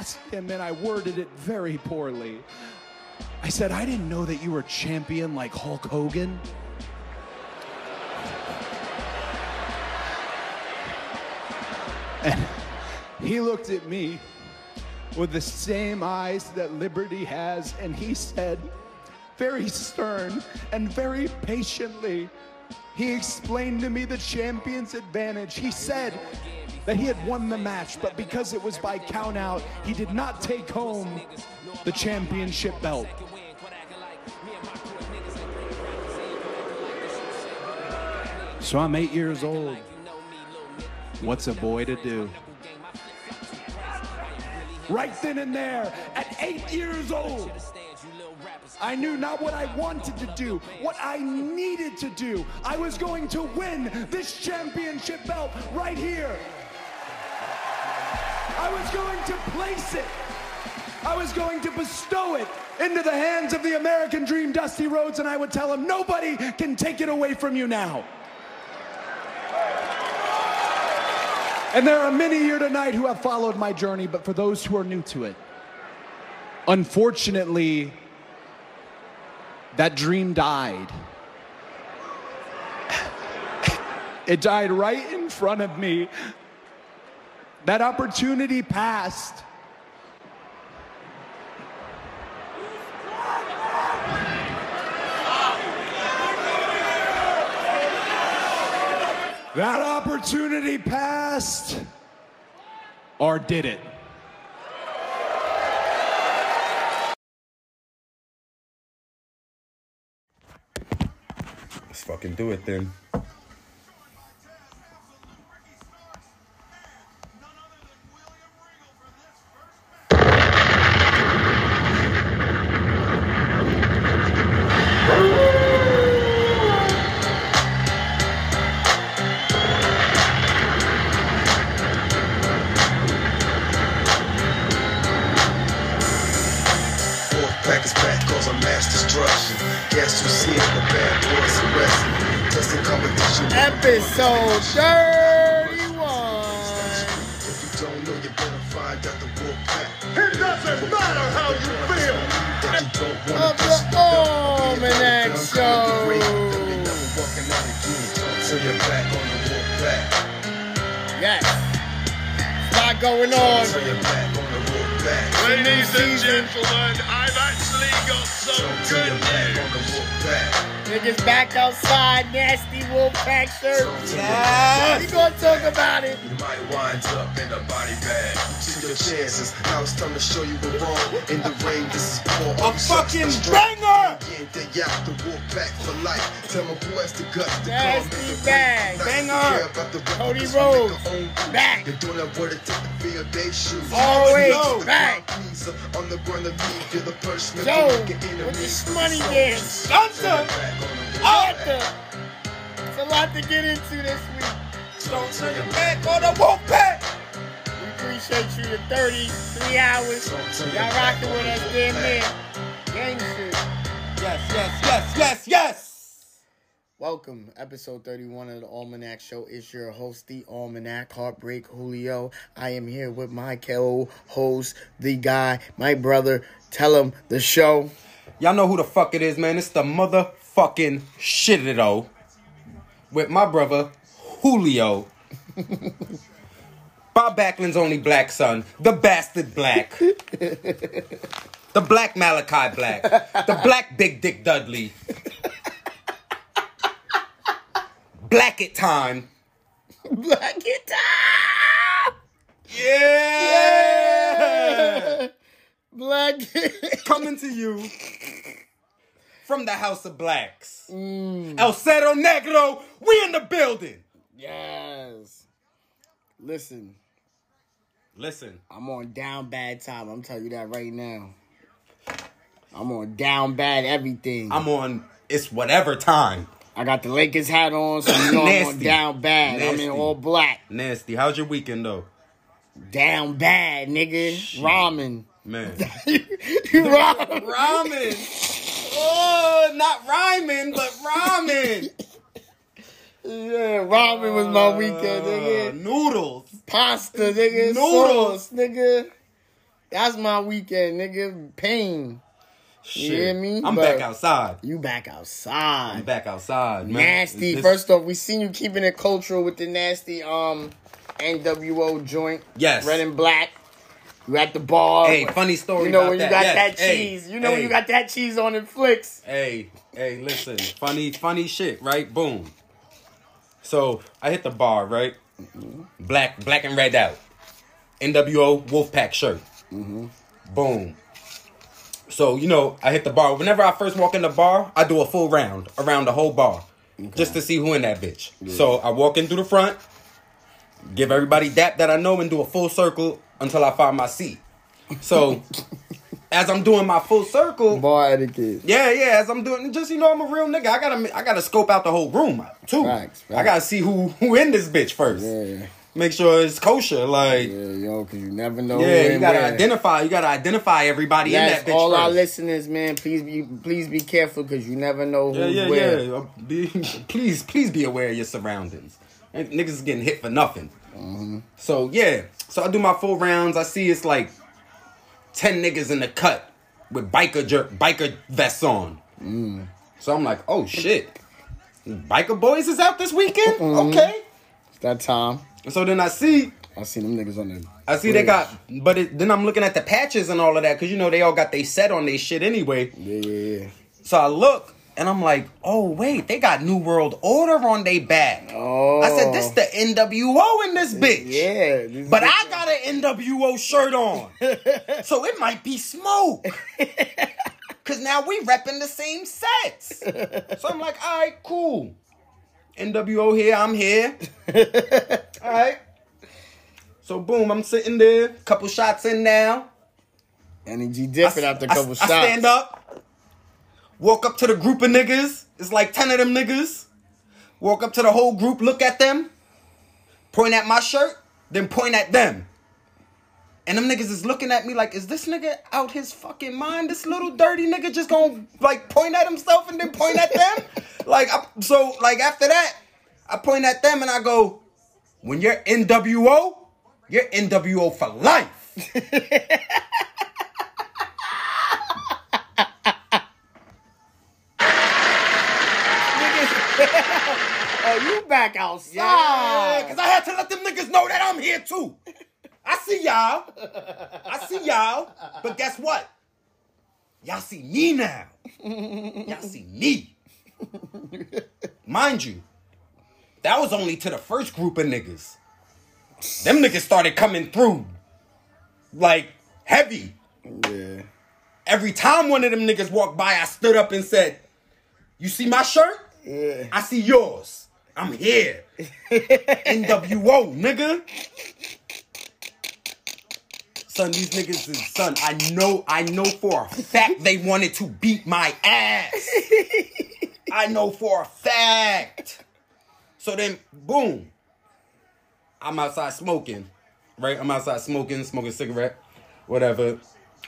asked him, and I worded it very poorly. I said, I didn't know that you were champion like Hulk Hogan. And he looked at me with the same eyes that Liberty has, and he said, very stern and very patiently, he explained to me the champion's advantage. He said that he had won the match, but because it was by countout, he did not take home the championship belt. So I'm eight years old. What's a boy to do? Right then and there, at eight years old, I knew not what I wanted to do, what I needed to do. I was going to win this championship belt right here. I was going to place it. I was going to bestow it into the hands of the American Dream, Dusty Rhodes, and I would tell him, nobody can take it away from you now. And there are many here tonight who have followed my journey, but for those who are new to it, unfortunately, that dream died. It died right in front of me. That opportunity passed. That opportunity passed. Or did it? Let's fucking do it then. A fucking banger! They out the wolf back for life. Tell my boys the guts to come bang. Banger. The Cody records, we make Rhodes. our own rules. Back. They're doing that what it take to fill their shoes. Always Yo, back. On the ground of leave, you're the person Yo, that with this money dance. so Gunther. you're back on the wolf Arthur. It's a lot to get into this week. Don't turn your back on the wolf pack. We appreciate you the 33 hours. Y'all rocking with us damn near. Gang shit. Yes, yes, yes, yes, yes. Welcome, episode 31 of the Almanac Show. It's your host, the Almanac Heartbreak Julio. I am here with my co-host, the guy, my brother. Tell him the show. Y'all know who the fuck it is, man. It's the motherfucking shit it all. with my brother Julio. Bob Backlund's only black son, the bastard black. the black Malachi Black. The black Big Dick Dudley. Black it time. Black it Yeah! Black Coming to you from the House of Blacks. Mm. El Cerro Negro, we in the building. Yes. Listen, Listen, I'm on down bad time. I'm telling you that right now. I'm on down bad everything. I'm on it's whatever time. I got the Lakers hat on, so you know I'm on down bad. I'm in all black. Nasty. How's your weekend though? Down bad, nigga. Ramen. Man. Ramen. ramen. Oh, not rhyming, but ramen. Yeah, ramen was my weekend, Uh, nigga. noodles. Pasta, nigga. Noodles. Sauce, nigga. That's my weekend, nigga. Pain. Shit. You hear me? I'm But- back outside. You back outside. I'm back outside, man. nasty. This- First off, we seen you keeping it cultural with the nasty um NWO joint. Yes. Red and black. You at the bar. Hey, funny story You know when you that. got Yes. that Hey, cheese. You know when you got that cheese on the flicks. Hey, hey, listen. Funny, funny shit, right? Boom. So I hit the bar, right? Black, black and red out. NWO Wolfpack shirt. Boom. So you know, I hit the bar. Whenever I first walk in the bar, I do a full round around the whole bar, just to see who in that bitch. So I walk in through the front, give everybody dap that I know, and do a full circle until I find my seat. So as I'm doing my full circle, Bar etiquette. yeah, yeah. As I'm doing, just you know, I'm a real nigga. I gotta, I gotta scope out the whole room too. Facts, I gotta see who, who in this bitch first. Yeah. Make sure it's kosher. Like, Yeah, yo, cause you never know. Yeah, you gotta where. identify. You gotta identify everybody in that bitch all first. our listeners, man, please be please be careful because you never know who's yeah, yeah, where. yeah. Uh, Be, please, please be aware of your surroundings. Niggas is getting hit for nothing. Mm-hmm. So yeah, so I do my full rounds. I see it's like ten niggas in the cut with biker jer- biker vests on. Mm. So I'm like, oh shit, biker boys is out this weekend. Mm-hmm. Okay. It's that time. So then I see, I see them niggas on the. I see they got, but it, then I'm looking at the patches and all of that because you know they all got they set on their shit anyway. Yeah, yeah, yeah. So I look and I'm like, oh wait, they got New World Order on their back. Oh. I said, this oh. the NWO in this bitch. Yeah. this But I got an NWO shirt on. so it might be smoke. Cause now we repping the same sets. So I'm like, all right, cool. NWO here, I'm here. all right. So boom, I'm sitting there, couple shots in now. energy different after a couple I, shots. stand up, walk up to the group of niggas. It's like 10 of them niggas. Walk up to the whole group, look at them, point at my shirt, then point at them. And them niggas is looking at me like, is this nigga out his fucking mind? This little dirty nigga just gonna like point at himself and then point at them? like, I, so like after that, I point at them and I go, when you're NWO, you're NWO for life. Niggas, oh, you back outside. Yeah, because I had to let them niggas know that I'm here too. I see y'all. I see y'all. But guess what? Y'all see me now. Y'all see me. Mind you, that was only to the first group of niggas. Them niggas started coming through like heavy. Yeah. Every time one of them niggas walked by, I stood up and said, You see my shirt? Yeah. I see yours. I'm here. NWO, nigga. Son, these niggas is son. I know, I know for a fact they wanted to beat my ass. I know for a fact. So then, boom. I'm outside smoking. Right? I'm outside smoking, smoking a cigarette, whatever.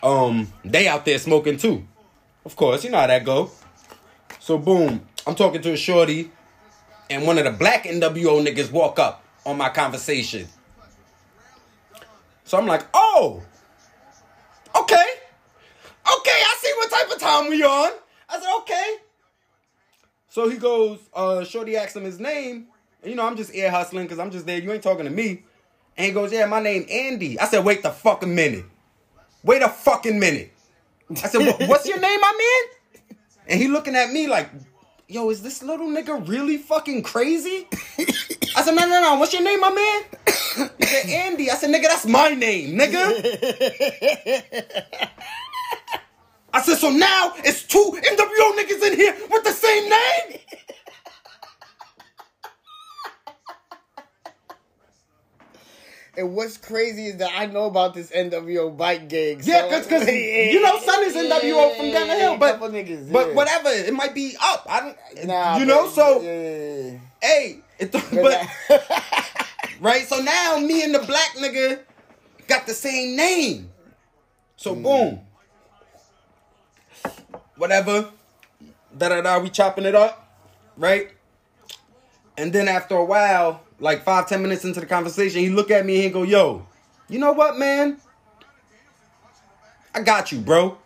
Um, they out there smoking too. Of course, you know how that go. So boom, I'm talking to a shorty, and one of the black NWO niggas walk up on my conversation. So I'm like, oh, okay, okay, I see what type of time we on. I said, okay. So he goes, uh, Shorty asks him his name. You know, I'm just air hustling because I'm just there. You ain't talking to me. And he goes, yeah, my name Andy. I said, wait the fucking minute. Wait a fucking minute. I said, what's your name, my man? And he looking at me like, yo, is this little nigga really fucking crazy? I said, no, no, no, what's your name, my man? He said, Andy. I said, nigga, that's my name, nigga. I said, so now it's two NWO niggas in here with the same name? And what's crazy is that I know about this NWO bike gig. Yeah, because cause, you know Son is NWO from down the hill, but niggas, but whatever, it might be up. I don't, Nah, you know. but- So yeah. hey, it, but right. So now me and the black nigga got the same name. So mm. boom, whatever. Da da da. We chopping it up, right? And then after a while, like five ten minutes into the conversation, he look at me and he go, "Yo, you know what, man? I got you, bro.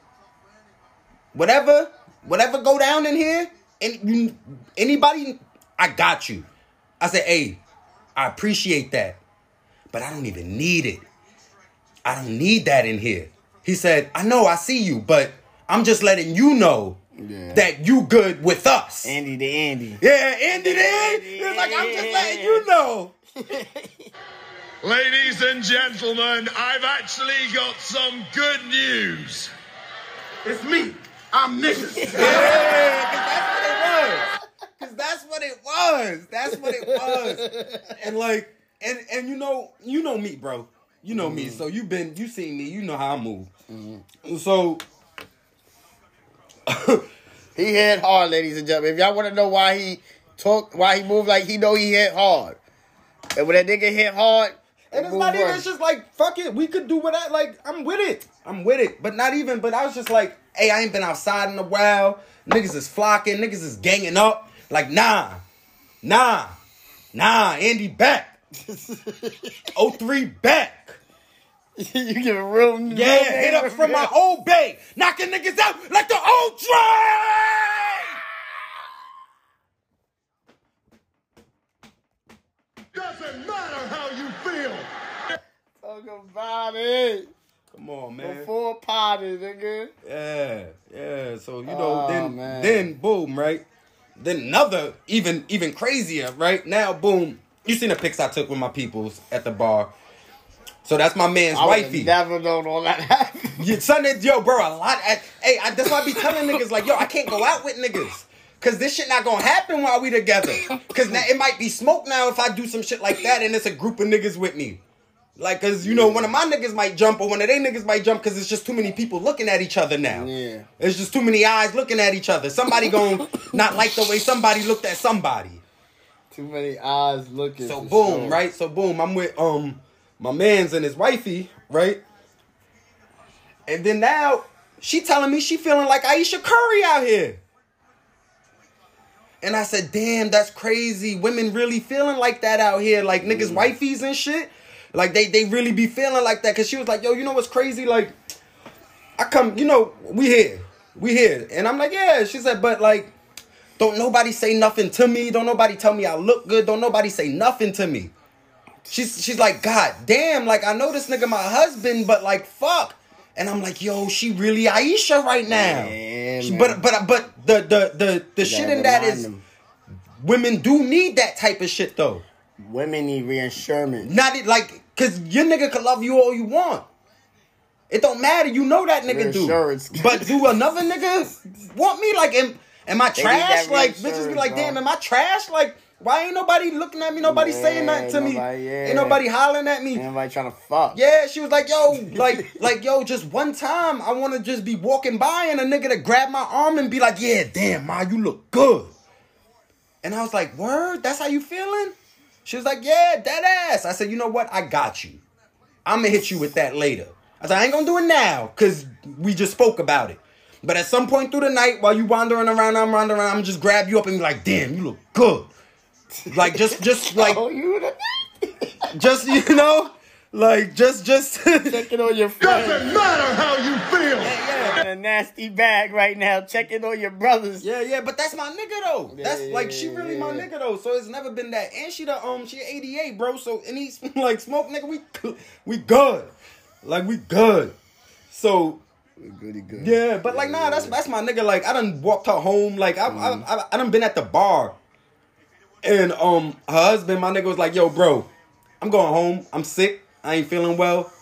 Whatever, whatever go down in here, and you, anybody, I got you. I said, hey, I appreciate that, but I don't even need it. I don't need that in here. He said, I know, I see you, but I'm just letting you know Yeah. that you good with us. Andy the Andy. yeah, Andy then. He was like, I'm just letting you know. Ladies and gentlemen, I've actually got some good news. It's me. I'm niggas. Yeah, that's what it was. Cause that's what it was. That's what it was. And like, and and you know, you know me, bro. You know me. Mm-hmm. So you've been, you seen me. You know how I move. Mm-hmm. So He hit hard, ladies and gentlemen. If y'all want to know why he talk, why he moved like he know he hit hard, and when that nigga hit hard, And it's not even, it's just like, fuck it. We could do what I like. I'm with it. I'm with it. But not even, but I was just like, hey, I ain't been outside in a while. Niggas is flocking. Niggas is ganging up. Like, nah. Nah. Nah. Andy back. 03 back. you get a real Yeah, hit up from my old bay. Knocking niggas out like the old train. Doesn't matter how you feel. Talk about it Come on, man. before party, nigga. Yeah, yeah. So you know, Oh, then man. then boom, right? Then another even even crazier, right? Now boom. You seen the pics I took with my peoples at the bar. So that's my man's I wifey. never known all that happened. Yeah, son, it- yo, bro, a lot. At, hey, I, that's why I be telling niggas like, yo, I can't go out with niggas. Cause this shit not gonna happen while we together. Cause now it might be smoke now if I do some shit like that and it's a group of niggas with me. Like, cause you know, one of my niggas might jump or one of they niggas might jump cause it's just too many people looking at each other now. Yeah. It's just too many eyes looking at each other. Somebody gonna not like the way somebody looked at somebody. Too many eyes looking. So boom, sure. right? So boom, I'm with um my man's and his wifey, right? And then now she telling me she feeling like Ayesha Curry out here. And I said, damn, that's crazy. Women really feeling like that out here, like niggas wifeys and shit. Like they they really be feeling like that. Cause she was like, yo, you know what's crazy? Like, I come, you know, we here. We here. And I'm like, yeah. She said, but like, don't nobody say nothing to me. Don't nobody tell me I look good. Don't nobody say nothing to me. She's she's like, God damn, like I know this nigga my husband, but like fuck. And I'm like, yo, she really Ayesha right now. Yeah, She- man. but but but the the the the shit in that is them. women do need that type of shit though. women need reassurance. Not it like cause your nigga can love you all you want. It don't matter. You know that nigga do. But do another nigga want me? Like am am I trash? Like bitches be like, damn, am I trash? Like why ain't nobody looking at me? Nobody Yeah, saying nothing to me. yeah. Ain't nobody hollering at me. Everybody trying to fuck. Yeah, she was like, yo, like, like, yo, just one time, I want to just be walking by and a nigga to grab my arm and be like, yeah, damn, ma, you look good. And I was like, word, that's how you feeling? She was like, yeah, dead ass. I said, you know what? I got you. I'm gonna hit you with that later. I said, I ain't gonna do it now, cause we just spoke about it. But at some point through the night, while you wandering around, I'm wandering around, I'm just grab you up and be like, damn, you look good. Like just, just oh, like, Oh, you the just you know, like just, just. checking on your friends. Doesn't matter how you feel. Yeah, yeah. In a nasty bag right now, checking on your brothers. Yeah, yeah, but that's my nigga though. That's Yeah, like she really my nigga though. So it's never been that. And she the um she 88, bro. So any like smoke nigga, we we good. Like we good. So Goody good. yeah, but like nah, that's that's my nigga. Like I done walked her home. Like I I, I, I done been at the bar, and um her husband, my nigga was like, yo, bro, I'm going home. I'm sick. I ain't feeling well.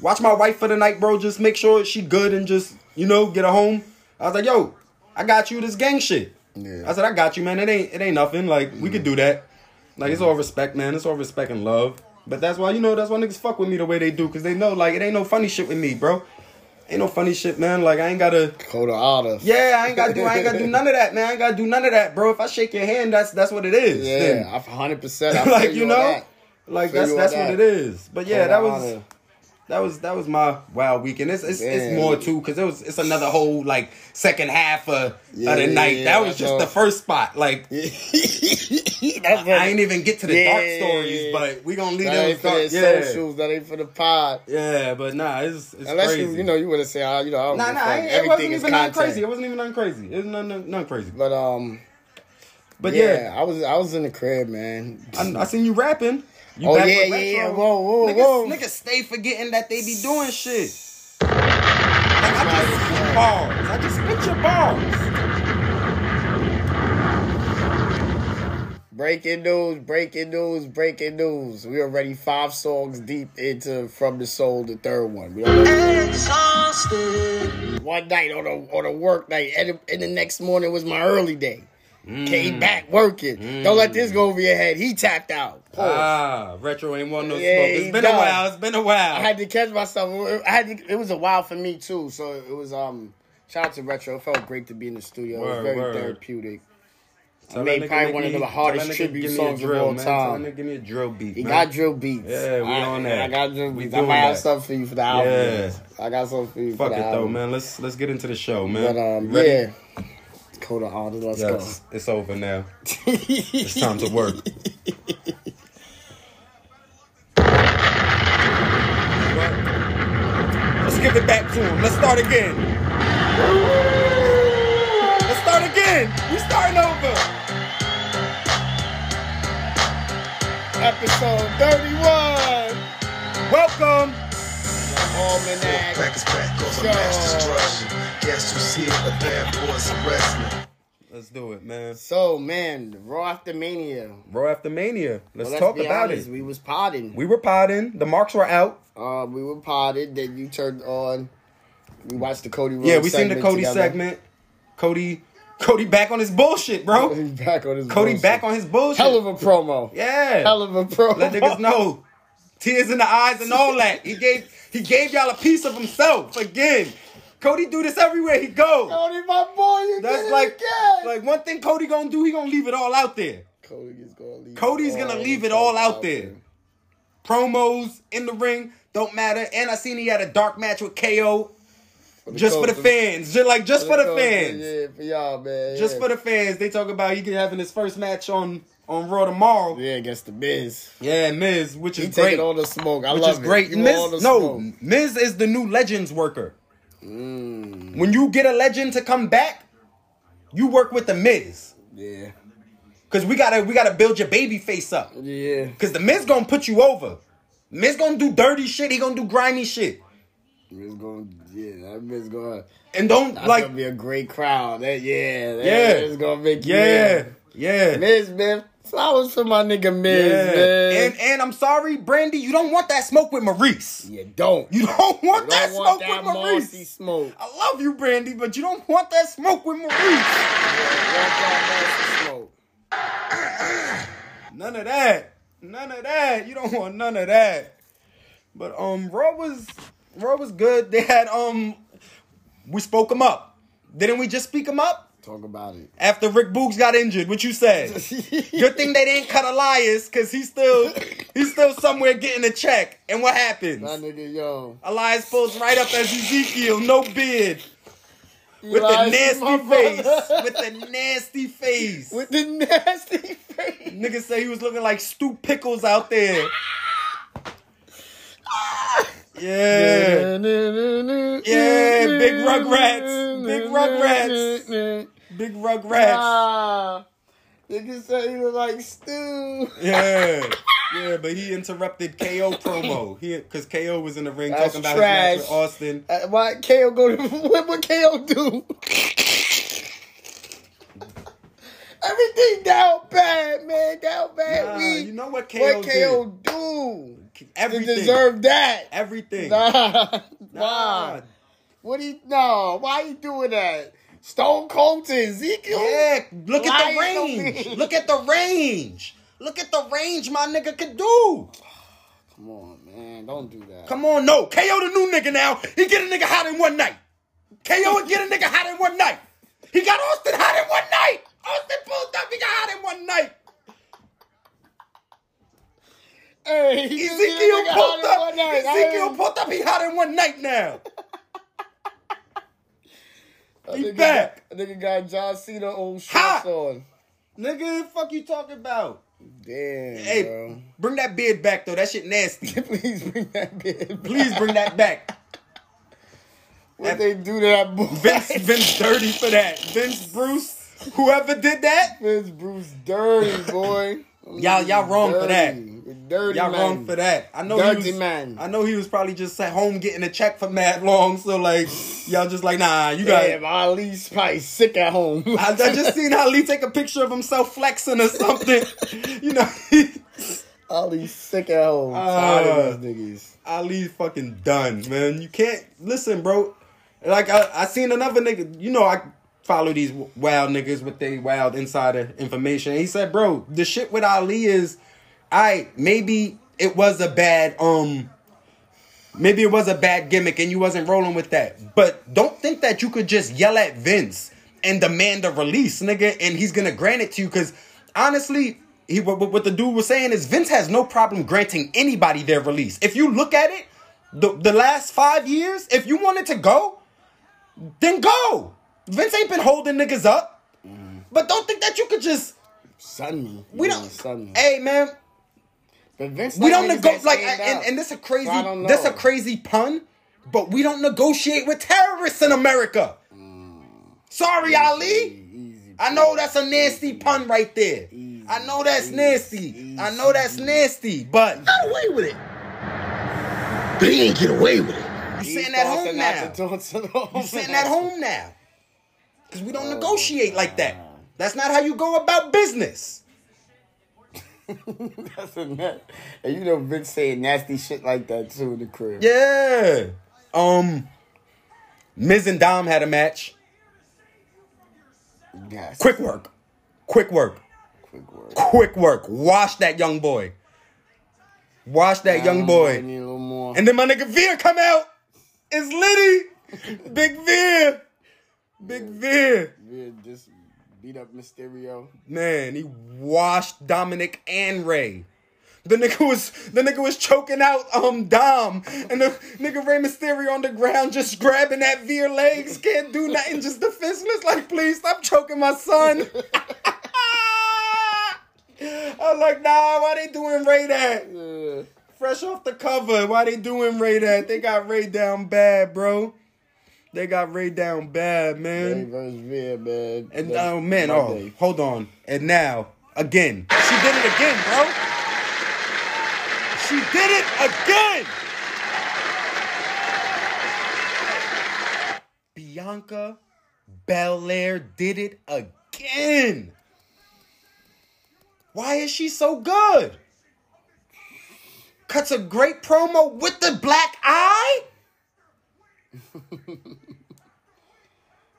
Watch my wife for the night, bro. Just make sure she good and just you know get her home. I was like, yo, I got you this gang shit. Yeah. I said, I got you, man. It ain't it ain't nothing. Like we could mm-hmm. do that. Like it's mm-hmm. all respect, man. It's all respect and love. But that's why you know that's why niggas fuck with me the way they do, cause they know like it ain't no funny shit with me, bro. Ain't no funny shit, man. Like I ain't gotta. Code of honor. Yeah, I ain't gotta do. I ain't gotta do none of that, man. I ain't gotta do none of that, bro. If I shake your hand, that's that's what it is. Yeah, 100. percent like you know, like that's that's that. what it is. But yeah, that was that was that was my wild weekend. It's it's, it's more too because it was it's another whole like second half of, Yeah, of the yeah, night. yeah, that was I just the first spot. Like That's I ain't even get to the dark stories, but we gonna leave That those ain't for dark. the Yeah, socials. That ain't for the pod. yeah, but nah, it's it's Unless crazy. you, you know, you would have said, uh, you know, I nah, nah. I it wasn't even nothing crazy. It wasn't even nothing crazy. It was nothing, nothing crazy. But um, But yeah, yeah, I was I was in the crib, man. I, I seen you rapping. You Oh, back yeah, with yeah, retro. yeah. Whoa, whoa, niggas, whoa. Niggas stay forgetting that they be doing shit. Like I just spit balls. I just spit your balls. Breaking news, breaking news, breaking news. We already five songs deep into From the Soul, the third one. We already one night on a on a work night, and, and the next morning was my early day. Mm. Came back working. Don't let this go over your head. He tapped out. Pause. Ah, retro ain't want no Yeah, smoke. It's been done. a while. It's been a while. I had to catch myself. I had to, it was a while for me too. So it was um shout out to Retro. It felt great to be in the studio. it was very word. therapeutic. Tell made that nigga probably one of the hardest tribute give me a songs of drill, all man. time. Tell give me a drill beat. He man. got drill beats. Yeah, we I, on that. I got drill beats. I might have something for you for the album. Yeah. I got something for you Fuck for the it album. though, man. Let's let's get into the show, man. But um, yeah. Code of. Let's Yes, it's over now. It's time to work. Let's give it back to him. Let's start again. Let's start again. We starting over. Episode thirty-one. Welcome. Almanac. Back is back, cause a mass destruction. Guess who see it? The bad boys of wrestling. Let's do it, man. So man, Raw after Mania. Raw after Mania. Let's, Well, talk be about honest, it. We was potting. We were potting. The marks were out. Uh, we were potted. Then you turned on. We watched the Cody. Rhodes Yeah, we seen the Cody together. segment. Cody, Cody back on his bullshit, bro. Cody back on his. Cody bullshit. back on his bullshit. Hell of a promo. yeah. Hell of a promo. Let niggas know. Tears in the eyes and all that. He gave he gave y'all a piece of himself again. Cody do this everywhere he goes. Cody, my boy, you That's like like one thing Cody gonna do. He gonna leave it all out there. Cody is gonna leave. Cody's gonna leave it all out there. Promos in the ring don't matter. And I seen he had a dark match with KO just for the fans. Just like just for the Coach, fans. Yeah, for y'all, man. Just yeah. for the fans. They talk about he could having his first match on on Raw tomorrow. Yeah, against the Miz. Yeah, Miz, which He is great. taking all the smoke. I which love is it. great. Miz, all the no, smoke. Miz is the new Legends worker. Mm. When you get a legend to come back, you work with the Miz. Yeah. Cause we gotta we gotta build your baby face up. Yeah. Cause the Miz gonna put you over. Miz gonna do dirty shit. He gonna do grimy shit. Miz going. To. Yeah, that Miz. To. And don't That's like gonna be a great crowd. That yeah. That, Yeah. It's gonna make you. yeah yeah Miz, man. Flowers for my nigga Miz, yeah. man. And and I'm sorry, Brandy, you don't want that smoke with Maryse. you don't. You don't want You that don't want smoke that with Maryse. Smoke. I love you, Brandy, but you don't want that smoke with Maryse. You want that Marcy smoke. None of that. None of that. You don't want none of that. But um, Raw was Raw was good. They had um, we spoke him up. Didn't we just speak him up Talk about it. after Rick Boogs got injured? What you said? Good thing they didn't cut Elias because he's still he's still somewhere getting a check. And what happens? My nigga, yo. Elias pulls right up as Ezekiel, no beard, with the Elias, my nasty face, with the nasty face. With the nasty face. Niggas say he was looking like Stu Pickles out there. Yeah. Yeah, big Rugrats. Big Rugrats. Big rug Rugrats. Ah, niggas say he was like Stu. Yeah. Yeah, but he interrupted KO promo. He because KO was in the ring That's talking about trash. his match with Austin. Uh, why KO go to what would KO do? Everything down bad, man. Down bad. Nah, we, you know what KO what did? KO do to Everything. deserve that? Everything. Nah, Nah. nah. What he? No, why you doing that? Stone Cold to Ezekiel? Yeah, look at the range. Look at the range. Look at the range my nigga could do. Come on, man. Don't do that. Come on, no. KO the new nigga now. He get a nigga hot in one night. KO would get a nigga hot in one night. He got Austin hot in one night. Austin pulled up. He got hot in one night. Hey, he Ezekiel pulled hot in one up. night. Ezekiel pulled up. He hot in one night now. That He nigga back. Got, that nigga got John Cena old shorts on. Nigga, the fuck you talking about? Damn, Hey, bro. bring that beard back though. That shit nasty. Please bring that beard. Please bring that back. What they do to that boy? Vince, Vince dirty for that. Vince Bruce, whoever did that, Vince Bruce dirty boy. Y'all- y'all wrong for that. Dirty. Y'all man. wrong for that. I know Dirty he was, man. I know he was probably just at home getting a check for mad long. So like, y'all just like, nah, you got. Damn, Ali's probably sick at home. I, I just seen Ali take a picture of himself flexing or something. you know, Ali's sick at home. Uh, these niggas. Ali's fucking done, man. You can't listen, bro. Like I, I seen another nigga. You know, I follow these wild niggas with their wild insider information. He said, bro, the shit with Ali is, I maybe it was a bad um. Maybe it was a bad gimmick and you wasn't rolling with that. But don't think that you could just yell at Vince and demand a release, nigga, and he's gonna grant it to you. Cause honestly, he what, what the dude was saying is Vince has no problem granting anybody their release. If you look at it, the, the last five years, if you wanted to go, then go. Vince ain't been holding niggas up. But don't think that you could just Son me. we don't son me. Hey man, But Vince we don't negotiate like and, and this a crazy So this a crazy pun, but we don't negotiate with terrorists in America. Sorry, Ali. Easy, I know that's a nasty pun right there. I know that's nasty. I know that's nasty, but Got away with it. But he ain't get away with it. you He sitting at home now. not to talk to the You sitting at home now. Cause we don't negotiate like that. That's not how you go about business. That's a net. And you know Vince saying nasty shit like that too in the crib. Yeah. Um Miz and Dom had a match. Yes. Quick work. Quick work. Quick word. Quick work. Wash that young boy. Wash that young boy. need a little more. And then my nigga Veer come out. It's Liddy. Big Veer. Big Veer. Yeah, just beat up Mysterio. Man, he washed Dominic and Rey. The nigga was the nigga was choking out um Dom and the nigga Rey Mysterio on the ground just grabbing that Veer legs, can't do nothing, just defenseless. Like, please stop choking my son. I'm like, nah, why they doing Rey that? Yeah. Fresh off the cover, why they doing Rey that? They got Rey down bad, bro. They got Rey down bad, Rey man. versus Veer, man. And That's oh man, oh day. hold on. And now again, she did it again, bro. She did it again. Bianca Belair did it again. Why is she so good? Cuts a great promo with the black eye.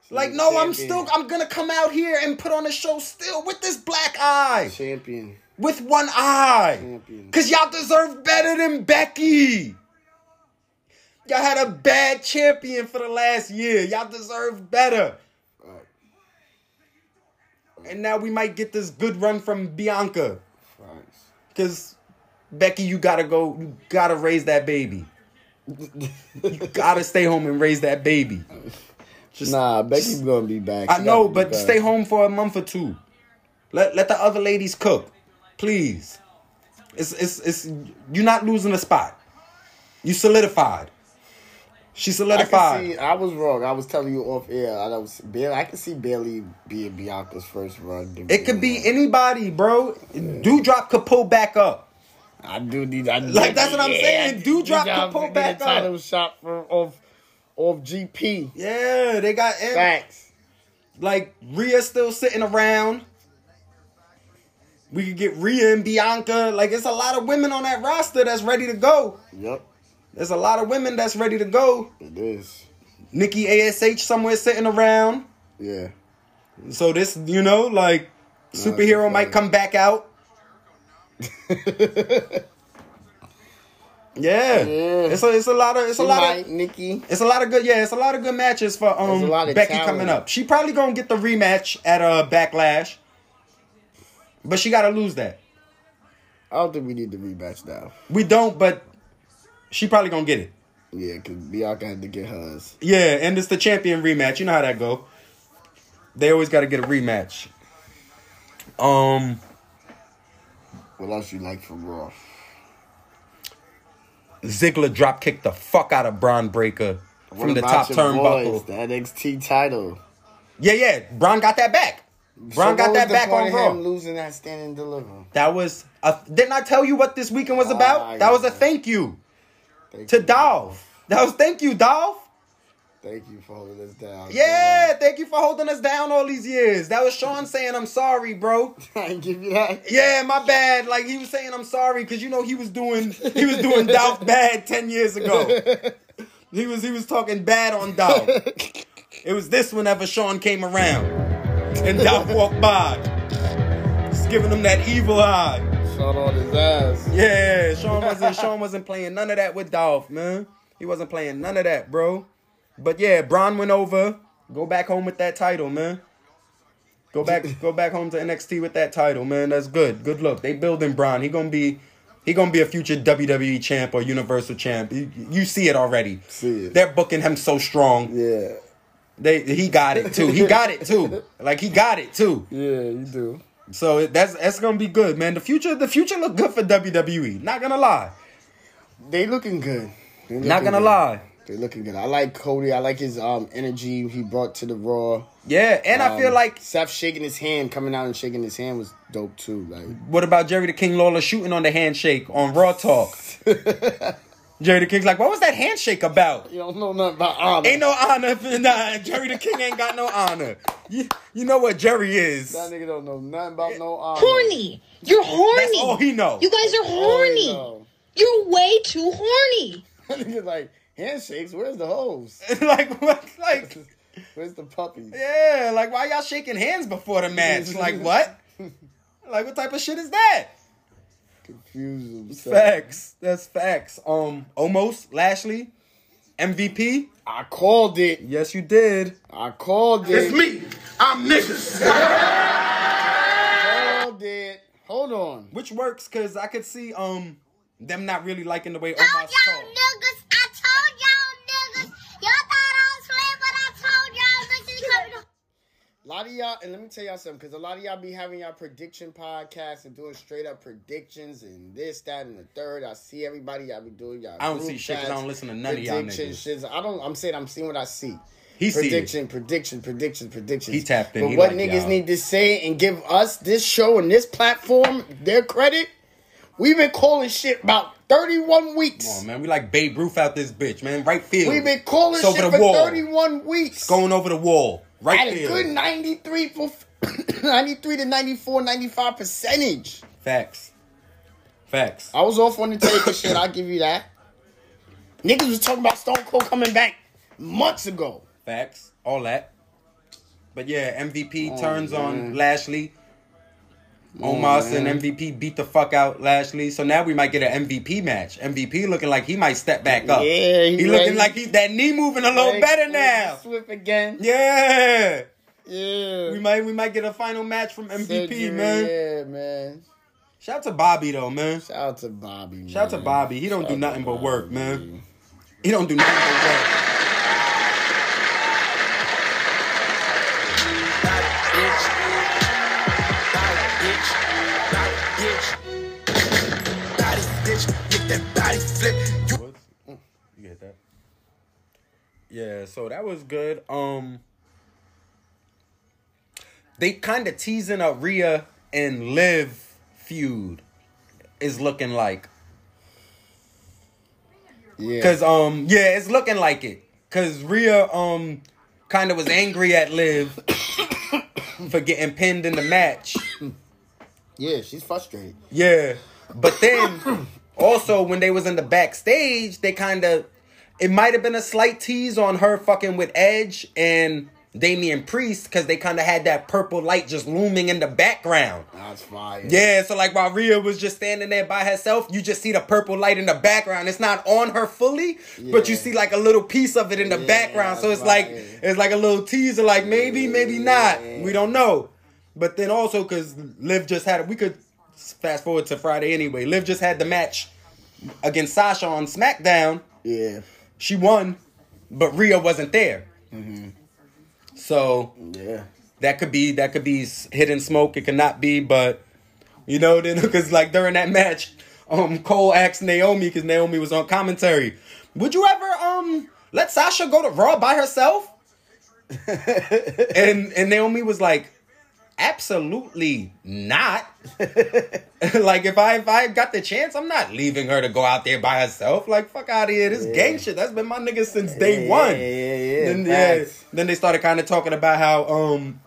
Like, no, I'm still, I'm gonna come out here and put on a show still with this black eye. champion. With one eye. Champion. Cause y'all deserve better than Becky. Y'all had a bad champion for the last year. Y'all deserve better. And now we might get this good run from Bianca. Cause Becky, you gotta go, you gotta raise that baby. You gotta stay home and raise that baby. Just Nah, Becky's gonna be back. I know, got to be but stay home for a month or two. Let let the other ladies cook, please. It's it's it's you're not losing a spot. You solidified. She I solidified. can see. I was wrong. I was telling you off air. I was Bailey. I can see Bailey being Bianca's first run. it could be anybody, bro. Doudrop could pull back up. I do need. I Like, that's what I'm saying. Do drop the pull back a title up. shot for off off GP. Yeah, they got Facts. like Rhea still sitting around. We could get Rhea and Bianca. Like it's a lot of women on that roster that's ready to go. Yep, There's a lot of women that's ready to go. it is. Nikki ASH somewhere sitting around. Yeah. So this, you know, like superhero might come back out. yeah. Yeah. It's a it's a lot of it's a lot might, of Nikki. it's a lot of good yeah, it's a lot of good matches for um a Becky talent. coming up. She probably gonna get the rematch at uh Backlash. But she gotta lose that. I don't think we need the rematch now. We don't, but she probably gonna get it. Yeah, because Bianca had to get hers. Yeah, and it's the champion rematch. You know how that go. They always got to get a rematch. Um, What else you like from Raw? Ziggler drop kicked the fuck out of Bron Breakker What from the top turnbuckle. boys, The NXT title. Yeah, yeah. Bron got that back. Bron So got that back on Raw. him losing that stand and deliver. That was a, didn't I tell you what this weekend was about? Ah, that was a thank you Thank to you. Dolph. That was thank you, Dolph. Thank you for holding us down. Yeah, thank you for holding us down all these years. That was Shawn saying I'm sorry, bro. I ain't give you that. Yeah, my bad. Like he was saying I'm sorry because you know he was doing he was doing Dolph bad ten years ago. He was he was talking bad on Dolph. It was this whenever Shawn came around and Dolph walked by, just giving him that evil eye. Shot on his ass. Yeah, Shawn wasn't Shawn wasn't playing none of that with Dolph, man. He wasn't playing none of that, bro. But yeah, Bron went over. Go back home with that title, man. Go back, go back home to NXT with that title, man. That's good. Good look. They building Bron. He gonna be, he gonna be a future WWE champ or Universal champ. You, you see it already. See it. They're booking him so strong. Yeah. They he got it too. He got it too. Like he got it too. Yeah, you do. So that's that's gonna be good, man. The future, the future look good for WWE. Not gonna lie. They looking good. They Not gonna good. lie. They looking good. I like Cody. I like his um energy he brought to the Raw. Yeah, and I feel Um, like Seth shaking his hand, coming out and shaking his hand was dope too. Like what about Jerry the King Lawler shooting on the handshake on Raw Talk? Jerry the King's like, what was that handshake about? you don't know nothing about honor. Ain't no honor. for- Nah, Jerry the King ain't got no honor. You, you know what Jerry is. that nigga don't know nothing about no honor. Horny. You're horny. That's all he know. You guys are horny. You're way too horny. That nigga like handshakes. Where's the hoes? like what? Like Where's the puppies? yeah, like why y'all shaking hands before the match? Like what? Like what type of shit is that? Confuse himself. Facts. That's facts. Um, Omos Lashley, MVP. I called it. Yes, you did. I called it. It's me. I'm niggas. Called it. Hold on. Which works because I could see um them not really liking the way told Omos y'all A lot of y'all, and let me tell y'all something, because a lot of y'all be having y'all prediction podcasts and doing straight up predictions and this, that, and the third. I see everybody y'all be doing y'all. I don't see shit 'cause I don't listen to none of y'all prediction niggas. shits. I don't. I'm saying I'm seeing what I see. He see it. prediction, prediction, prediction. He tapped in. But He what like niggas y'all. need to say and give us this show and this platform their credit. We've been calling shit about 31 weeks. Come on, man. We like Babe Ruth out this bitch, man. Right field. We've been calling It's over shit the for wall. 31 weeks. Going over the wall. Right at a good 93 for 93 to 94 95 percentage Facts. Facts. i was off on the and shit i'll give you that niggas was talking about stone cold coming back months ago Facts. All that. But yeah, MVP Oh, turns on. Lashley. Oh, Omos man. and MVP beat the fuck out Lashley. So now we might get an MVP match. MVP looking like he might step back up. Yeah, he he looking ready. like he that knee moving a little Like, better now. swift again Yeah. yeah We might we might get a final match from MVP, Surgery, man. yeah man Shout out to Bobby though, man. shout out to bobby man. Shout out to Bobby. He don't Shout do nothing to but work, man. He don't do nothing but work. What's- mm, You get that? Yeah, so that was good. Um they kind of teasing a Rhea and Liv feud is looking like. yeah Cause um yeah, it's looking like it. Cause Rhea um kind of was angry at Liv for getting pinned in the match. yeah she's frustrated Yeah, but then also when they was in the backstage, they kind of it might have been a slight tease on her fucking with Edge and Damian Priest because they kind of had that purple light just looming in the background. that's fire Yeah, so like while Rhea was just standing there by herself, you just see the purple light in the background. It's not on her fully, but you see like a little piece of it in the Yeah, background. So it's like it's like a little teaser, like maybe, maybe not. Yeah. We don't know. But then also because Liv just had we could fast forward to Friday anyway. Liv just had the match against Sasha on SmackDown. Yeah. She won, but Rhea wasn't there. Mhm. So Yeah. that could be that could be hidden smoke. It could not be, but you know, then because like during that match, um, Cole asked Naomi because Naomi was on commentary. Would you ever um let Sasha go to Raw by herself? and and Naomi was like, absolutely not. like if I if I got the chance, I'm not leaving her to go out there by herself. Like fuck out of here. This gang shit. That's been my nigga since day Yeah, one. yeah, yeah, yeah. Then, yeah, then they started kind of talking about how um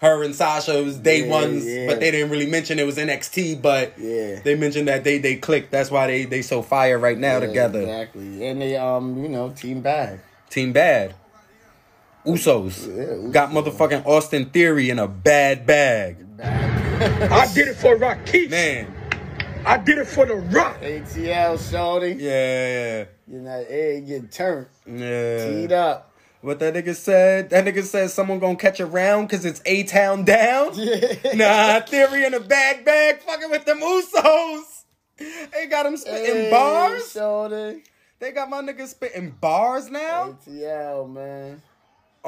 her and Sasha was day Yeah, ones, yeah. but they didn't really mention it was NXT. But Yeah. they mentioned that they they clicked. That's why they they so fire right now Yeah, together. Exactly. And they um, you know, team bad. Team bad. Usos. Yeah, Usos. got motherfucking Austin Theory in a bad bag. I did it for Raquel. Man, I did it for the Rock. ATL shorty. yeah, You know, hey, get turned. yeah. Teed up. What that nigga said? That nigga said someone gonna catch a round because it's A Town down. Nah, Theory in a bag bag, fucking with them Usos. They got him spitting Hey, bars. Shorty. They got my nigga spitting bars now. ATL, man.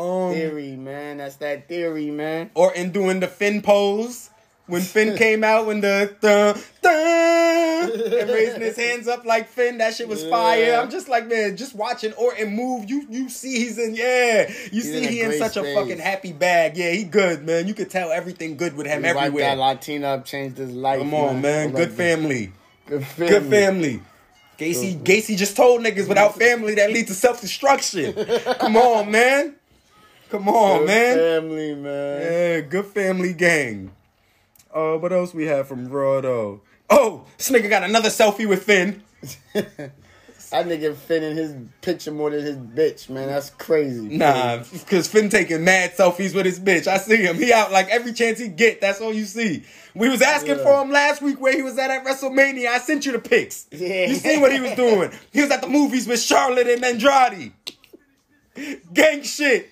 Um, Theory, man. That's that theory, man. or in doing the Finn pose when Finn came out when the dun, dun, and raising his hands up like Finn. That shit was fire. I'm just like man, just watching Orton move. You you see he's in yeah. You see in he in such a fucking happy bag. Yeah, he good man. You could tell everything good with him He everywhere. that Latina up, changed his life. Come on man, I good family. Good family. good family. Gacy, Gacy just told niggas without family that leads to self destruction. Come on, man. Come on, Good man. family, man. Yeah, good family gang. Uh, what else we have from Raw though? Oh, this nigga got another selfie with Finn. That nigga Finn in his picture more than his bitch, man. That's crazy. Nah, because Finn taking mad selfies with his bitch. I see him. He out like every chance he get. That's all you see. We was asking Yeah. for him last week where he was at at WrestleMania. I sent you the pics. Yeah. You seen what he was doing. He was at the movies with Charlotte and Andrade. Gang shit.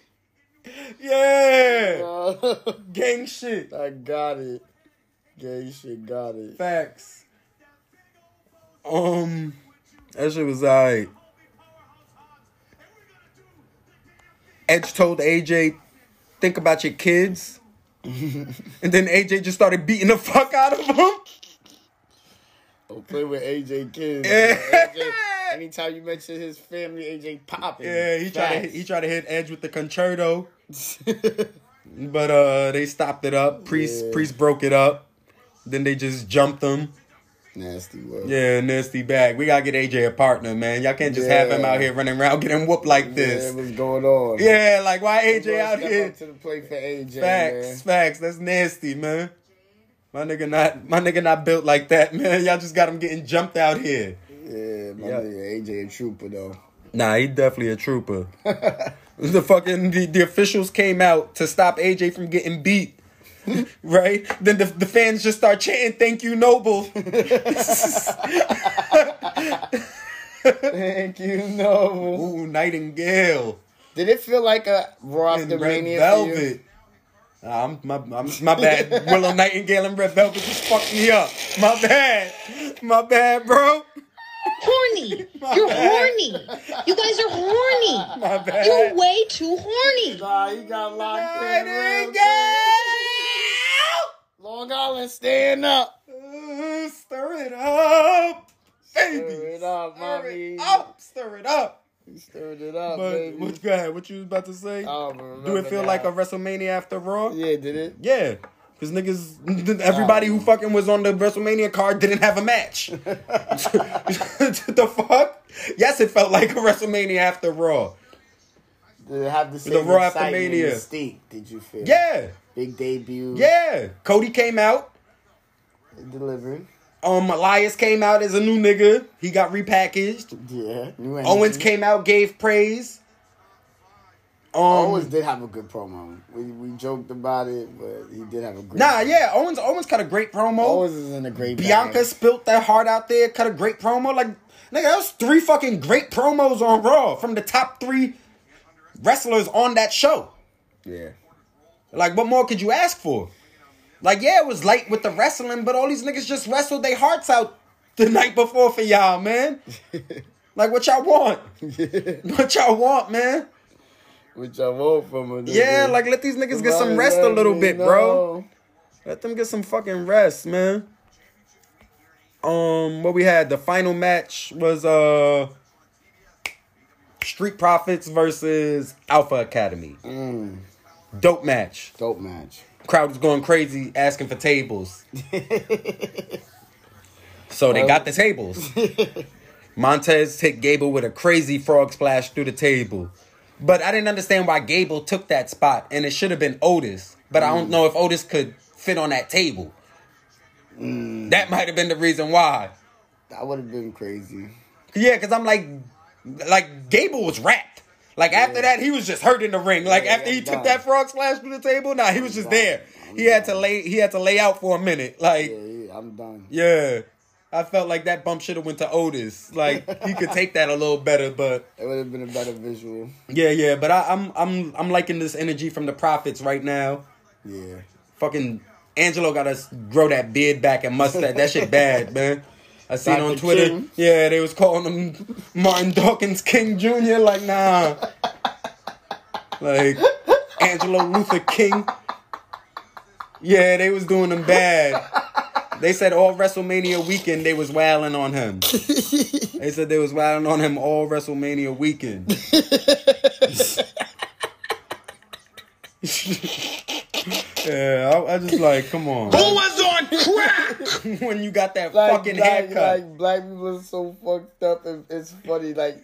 Yeah. Gang shit. I got it. Gay shit got it. Facts. Um, that shit was alright. Edge told AJ, "Think about your kids," and then AJ just started beating the fuck out of him. Don't play with AJ kids. Yeah. AJ, anytime you mention his family, AJ popping. Yeah, he tried to he tried to hit Edge with the Con-Chair-To, but uh, they stopped it up. Priest Yeah. Priest broke it up. Then they just jumped them. Nasty word. Yeah, nasty bag. We gotta get AJ a partner, man. Y'all can't just have him out here running around getting whooped like this. Yeah, what's going on? Yeah, like why AJ out step here? up to the plate for AJ. Facts, man. facts. That's nasty, man. My nigga not, my nigga not built like that, man. Y'all just got him getting jumped out here. Yeah, my Yeah. nigga AJ a trooper though. Nah, he definitely a trooper. the fucking the, the officials came out to stop AJ from getting beat. right? Then the, the fans just start chanting, "Thank you, Noble." Thank you, Noble. Ooh, Nightingale Did it feel like a Raw and after Mania? Velvet. Nah, I'm my, I'm, my bad. Willow Nightingale and Red Velvet just fucked me up. My bad. My bad, bro. Horny. You're horny. You guys are horny. My bad. You're way too horny. Nah, he got locked in. real Nightingale. quick. Long Island, stand up. Ooh, stir it up, baby. Stir it up, Stir mommy. it up. Stir it up. He stirred it up, But baby. what, go ahead. What you was about to say? I don't Do it feel like a. WrestleMania after Raw? Yeah, did it? Yeah. Cause niggas, everybody who fucking was on the WrestleMania card didn't have a match. the fuck? Yes, it felt like a WrestleMania after Raw. Did it have the same The Raw after Mania. mystique? Did you feel? Yeah, Big debut. yeah. Cody came out. Delivered. Um, Elias came out as a new nigga. He got repackaged. Yeah. New. Owens came out, gave praise. Um, Owens did have a good promo. We, we joked about it, but he did have a great. nah, yeah. Owens, Owens cut a great promo. Owens is in a great. Promo. Bianca spilt that heart out there, cut a great promo. Like, nigga, that was three fucking great promos on Raw from the top three wrestlers on that show. Yeah. Like, what more could you ask for? Like, yeah, it was light with the wrestling, but all these niggas just wrestled their hearts out the night before for y'all, man. like, what y'all want? What y'all want, man? Which I want from a nigga. Yeah, like let these niggas get some rest a little bit, bro. Let them get some fucking rest, man. Um, what we had the final match was uh Street Profits versus Alpha Academy. Mm, Dope match. dope match. Crowd was going crazy asking for tables. so they got the tables. Montez hit Gable with a crazy frog splash through the table. But I didn't understand why Gable took that spot, and it should have been Otis. But I don't mm. know if Otis could fit on that table. Mm. That might have been the reason why. That would have been crazy. Yeah, because I'm like, like Gable was wrapped. Like after that, he was just hurt in the ring. Like Yeah, after yeah, he took done. that frog splash through the table, nah, he was just there. He had to lay. He had to lay out for a minute. Like, Yeah, yeah, I'm done. yeah, I felt like that bump should have went to Otis. Like he could take that a little better, but It would have been a better visual. yeah, yeah. But I, I'm I'm I'm liking this energy from the Profits right now. Yeah. Fucking Angelo got to grow that beard back and mustache. That shit bad, man. I seen Dr. on Twitter. King? Yeah, they was calling him Martin Dawkins King Jr. Like, nah. Like Angelo Luther King. Yeah, they was doing them bad. They said all WrestleMania weekend they was wailing on him. They said they was wailing on him all WrestleMania weekend. yeah, I, I just like, come on. Who was on crack? when you got that Like, fucking black, haircut. like black people are so fucked up. And it's funny. Like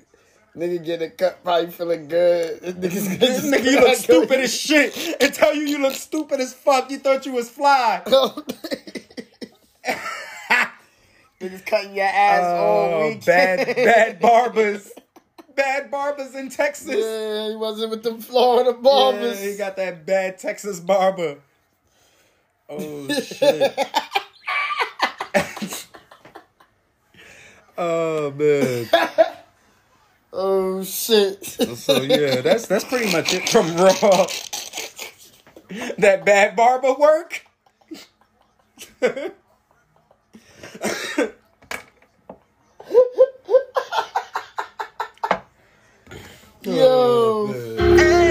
nigga get a cut, probably feeling good. Niggas, This nigga, you look stupid as shit. And tell you you look stupid as fuck. You thought you was fly. Niggas cutting your ass all Oh, week. bad, bad barbers. Bad barbers in Texas. Yeah, he wasn't with them Florida barbers. Yeah, he got that bad Texas barber. Oh shit. oh man. oh shit. Oh, so yeah, that's that's pretty much it from Raw. that bad barber work. Yo,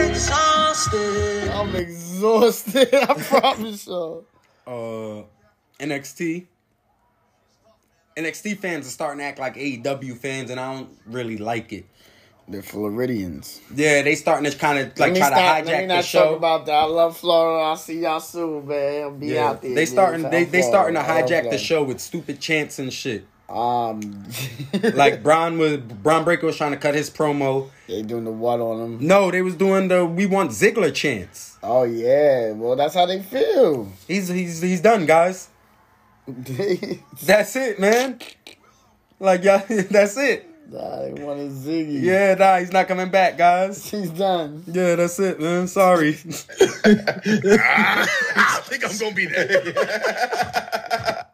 Exhausted. I'm exhausted. I promise y'all. uh NXT. NXT fans are starting to act like AEW fans, and I don't really like it. They're Floridians. Yeah, they starting to kind of like me try to stop- let me hijack the not talk show. about that. I love Florida. I'll see y'all soon, man. I'll be Yeah, out there. they starting man. they they starting to Florida. I love hijack the show with stupid chants and shit. Um, Like Bron was Bron Breakker was trying to cut his promo. they doing the what on them? No, they was doing the we want Ziggler chants. Oh yeah, well that's how they feel. He's he's he's done, guys. That's it, man. Like yeah, that's it. Nah, they want a Ziggy. Yeah, nah, he's not coming back, guys. he's done. Yeah, that's it, man. Sorry. I think I'm gonna be there.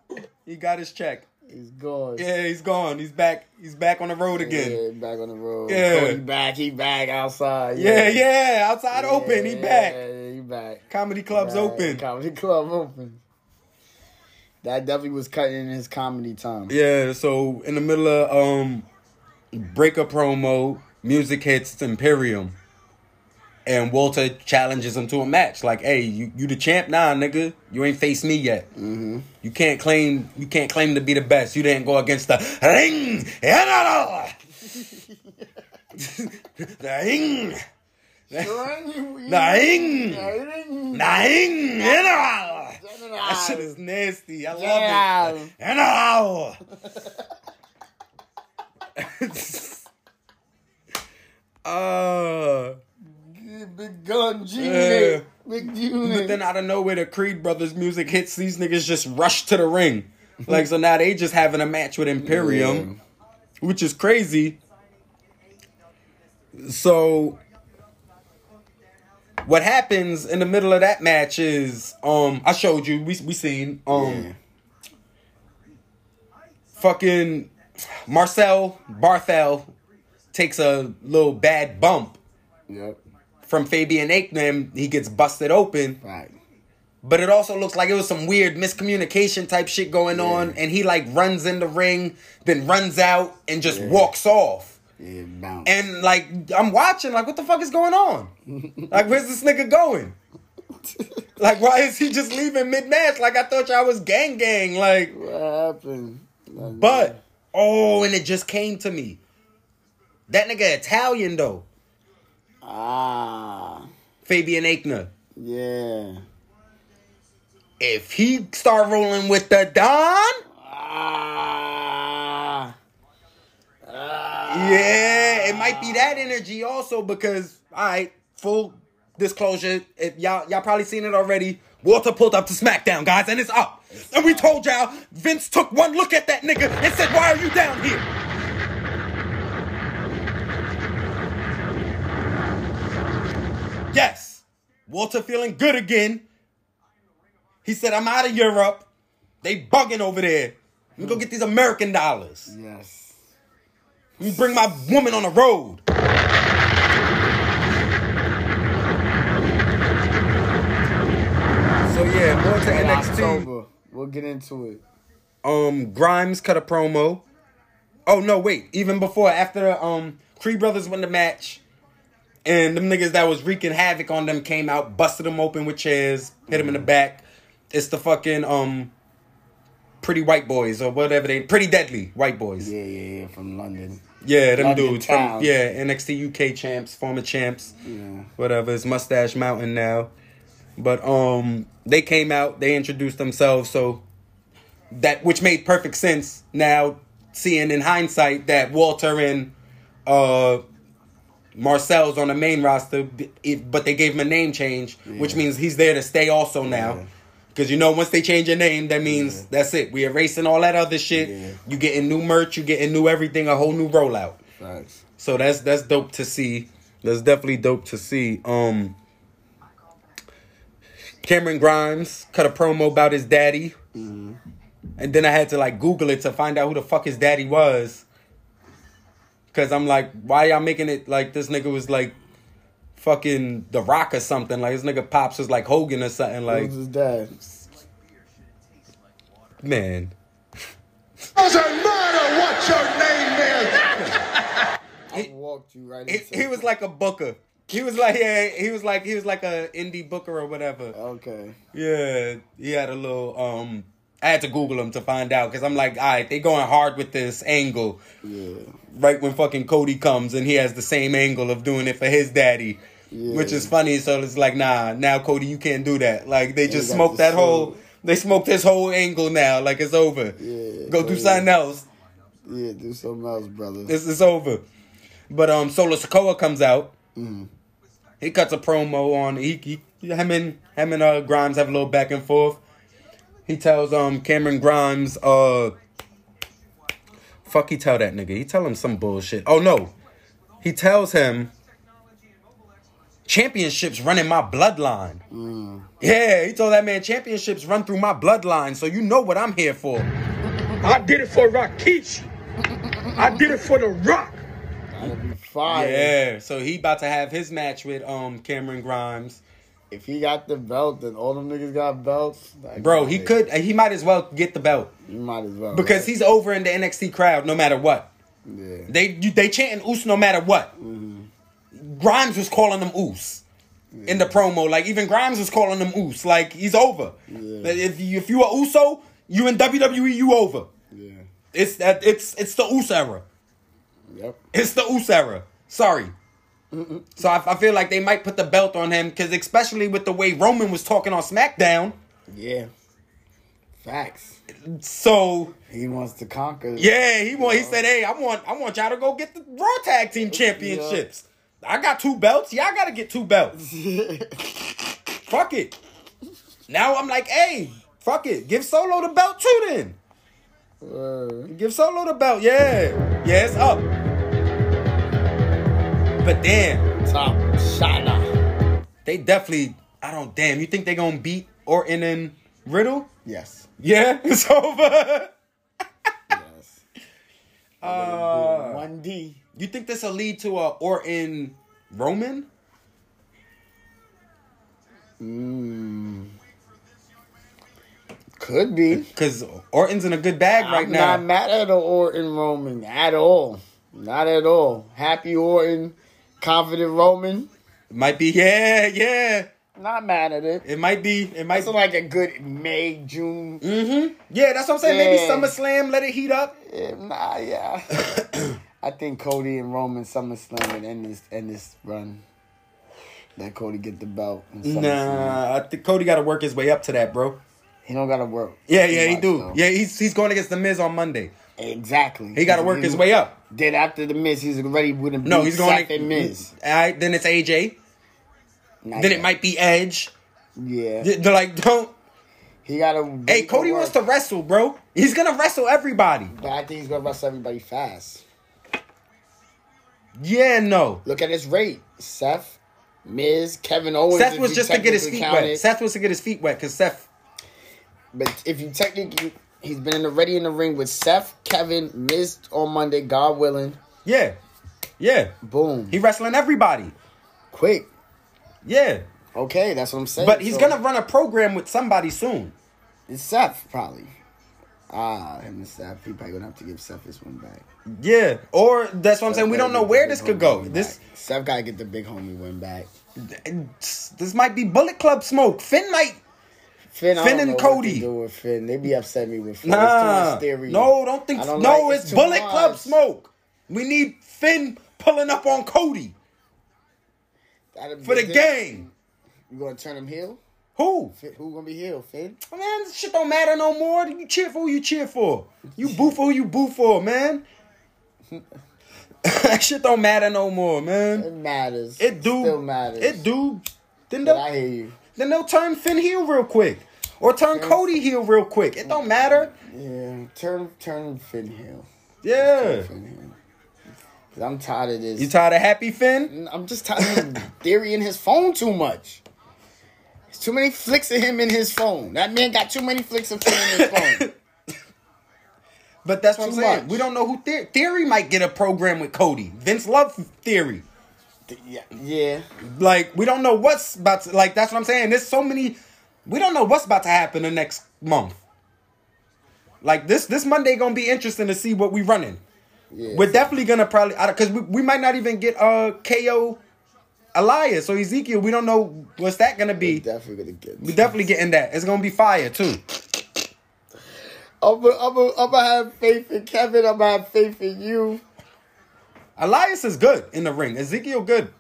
he got his check. He's gone. Yeah, he's gone. He's back. He's back on the road again. Yeah, back on the road. Yeah. Cody back. He back outside. Yeah, yeah. Outside open. He back. Yeah, he back. Comedy club's Back. open. Comedy club open. That definitely was cutting in his comedy time. Yeah, so in the middle of um breakup promo, music hits Imperium. And Walter challenges him to a match. Like, hey, you, you the champ? Nah, nigga. You ain't faced me yet. Mm-hmm. You can't claim you can't claim to be the best. You didn't go against the ring general. the ring. The ring. The ring general. That shit is nasty. I love it. General. uh, Big gun, G Yeah. unit. Big but unit. then out of nowhere, the Creed brothers music hits. These niggas just rush to the ring. Like, so now they just having a match with Imperium, which is crazy. So, what happens in the middle of that match is, um, I showed you, we, we seen, um, Yeah. fucking Marcel Barthel takes a little bad bump Yep. from Fabian Aichner. He gets busted open. Right. But it also looks like it was some weird miscommunication type shit going on, and he like runs in the ring, then runs out and just walks off. Yeah, bounce. And like I'm watching, like what the fuck is going on? like where's this nigga going? like why is he just leaving mid match? Like I thought y'all was gang gang. Like what happened? Like, but oh, and it just came to me. That nigga Italian though, ah, Fabian Aichner. yeah. If he start rolling with the Don, Ah, yeah, it might be that energy also because all right, full disclosure, if y'all y'all probably seen it already. Walter pulled up to SmackDown, guys, and it's up. And we told y'all Vince took one look at that nigga and said, "Why are you down here?" Yes, Walter feeling good again. He said, "I'm out of Europe. They bugging over there. Let me go get these American dollars." yes. Let me bring my woman on the road. Yeah, more to In NXT. October, we'll get into it. Um, Grimes cut a promo. Oh no, wait! Even before, after um, Creed Brothers won the match, and them niggas that was wreaking havoc on them came out, busted them open with chairs, hit them in the back. It's the fucking um, pretty white boys or whatever they, pretty deadly white boys. Yeah, yeah, yeah. From London. Yeah, them London dudes from yeah NXT UK champs, former champs, Yeah. whatever. It's Mustache Mountain now, but um, they came out, they introduced themselves, so that which made perfect sense now. Seeing in hindsight that Walter and uh Marcel's on the main roster, but they gave him a name change, which means he's there to stay also now. Yeah. Because you know, once they change your name, that means that's it. We erasing all that other shit. Yeah. You getting new merch, you getting new everything, a whole new rollout. Facts. So that's that's dope to see. That's definitely dope to see. Um Cameron Grimes cut a promo about his daddy. Mm-hmm. And then I had to like Google it to find out who the fuck his daddy was. Cause I'm like, why y'all making it like this nigga was like fucking The Rock or something? Like this nigga pops was like Hogan or something. Like, Who's his dad? man. Doesn't matter what your name is. I walked you right He, into he was like a booker. He was like yeah, he was like he was like a indie booker or whatever. Okay. Yeah, he had a little. Um, I had to Google him to find out because I'm like, all right, they going hard with this angle. Yeah. Right when fucking Cody comes and he has the same angle of doing it for his daddy, Yeah. which is funny. So it's like, nah, now Cody, you can't do that. Like they just smoked that whole. They smoked this whole angle now. Like it's over. Yeah, Go do Cody. something else. Yeah, do something else, brother. This is over. But um, Solo Sikoa comes out. Mm. He cuts a promo on he, he him and him and uh Grimes have a little back and forth. He tells um Cameron Grimes uh fuck he tell that nigga. He tell him some bullshit. Oh no. He tells him championships run in my bloodline. Mm. Yeah, he told that man championships run through my bloodline, so you know what I'm here for. I did it for Rikishi. I did it for The Rock. Fire. Yeah, so he about to have his match with um Cameron Grimes. If he got the belt, then all them niggas got belts. Like, Bro, he could he might as well get the belt You might as well. because right? he's over in the NXT crowd no matter what. Yeah. They you- they chanting Oos no matter what. Grimes was calling them Oos in the promo. Like even Grimes was calling them Oos. Like he's over. Yeah. If you if you are Uso, you in WWE, you over. Yeah. It's that it's it's the Oos era. Yep. It's the Oos era. Sorry. So I, I feel like they might put the belt on him because especially with the way Roman was talking on SmackDown. Yeah. Facts. So He wants to conquer. yeah, he want he said, "Hey, I want I want y'all to go get the Raw Tag Team Championships. I got two belts. Y'all got to get two belts. fuck it. Now I'm like, hey, fuck it. Give Solo the belt too. Then Word. give Solo the belt. Yeah, yeah, it's up. But damn, Top Shana. they definitely. I don't. Damn, you think they gonna beat Orton and Riddle? Yes. Yeah, it's over. Yes. Uh, One D. You think this will lead to a Orton Roman? Mm. Could be. Because Orton's in a good bag right I'm now. not mad at Orton Roman at all. Not at all. Happy Orton, confident Roman. It Might be, yeah, yeah. Not mad at it. It might be, it might It's like a good May, June. Mm-hmm. Yeah, that's what I'm saying. Maybe Yeah. SummerSlam, let it heat up. Yeah, nah, yeah. I think Cody and Roman SummerSlam would end this end this run. Let Cody get the belt. in Nah, I think Cody got to work his way up to that, bro. he don't gotta work. Yeah, yeah, he do. though. Yeah, he's he's going against the Miz on Monday. Exactly. He got to work his way up. Then after the Miz, he's already with him. No, he's going. And Miz. All right, then it's AJ. Not Then yet. it might be Edge. Yeah. They're like, don't. He gotta. Hey, Cody wants to wrestle, bro. He's gonna wrestle everybody. But I think he's gonna wrestle everybody fast. Yeah, no. Look at his rate. Seth, Miz, Kevin Owens. Seth was just to get his feet count wet. Seth was to get his feet wet because Seth. But if you technically, he's been in the ready in the ring with Seth, Kevin, Miz on Monday, God willing. Yeah, yeah. Boom. He wrestling everybody. Quick. Yeah, Okay, that's what I'm saying. but he's So, gonna run a program with somebody soon. It's Seth probably. Ah, him and Seth. He probably gonna have to give Seth this one back. Yeah, or that's what I'm saying. We don't know where this could go. This Seth gotta get the big homie win back. this might be Bullet Club smoke. Finn might. Finn, Finn and Cody. do with Finn. They be upset me with Finn. Nah, It's too much no, don't think. Don't no, like- it's too Bullet much. Club smoke. We need Finn pulling up on Cody That'd for the game. You gonna turn him heel? Who? Finn- Who gonna be heel? Finn? Man, this shit don't matter no more. You cheer for who you cheer for. You boo for who you boo for, man. that shit don't matter no more, man. It matters. It do. Still matters. It do. Then But I hear you. Then they'll turn Finn heel real quick. Or turn Cody heel real quick. It don't matter. Yeah, turn turn Finn heel. Yeah. Finn heel. 'Cause I'm tired of this. You tired of Happy Finn? I'm just tired of theory in his phone too much. There's too many flicks of him in his phone. That man got too many flicks of Finn in his phone. But that's what I'm saying. much. We don't know who Theory. Theory might get a program with Cody. Vince love Theory. Yeah, yeah. Like we don't know what's about to. Like that's what I'm saying. There's so many. We don't know what's about to happen the next month. Like this this Monday gonna be interesting to see what we running. yeah. We're definitely gonna probably because we, we might not even get uh KO Elias or Ezekiel. We don't know what's that gonna be. We're definitely gonna get. We definitely getting that. It's gonna be fire too. I'm gonna I'm I'm gonna have faith in Kevin. I'm gonna have faith in you. Elias is good in the ring. Ezekiel good.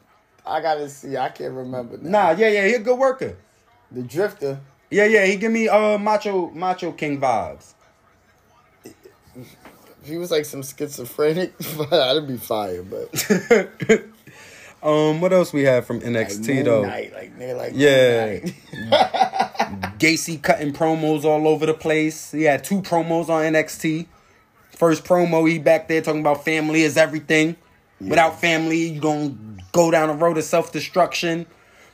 I gotta see. I can't remember. Now. Nah, yeah, yeah, he a good worker. The Drifter. Yeah, yeah, he give me uh macho macho king vibes. If He was like some schizophrenic, that'd be fire. But Um, what else we have from NXT Moon though? Knight, like nigga, like Yeah. Gacy cutting promos all over the place. He had two promos on NXT. First promo, he back there talking about family is everything. Without family, you gonna go down the road of self destruction.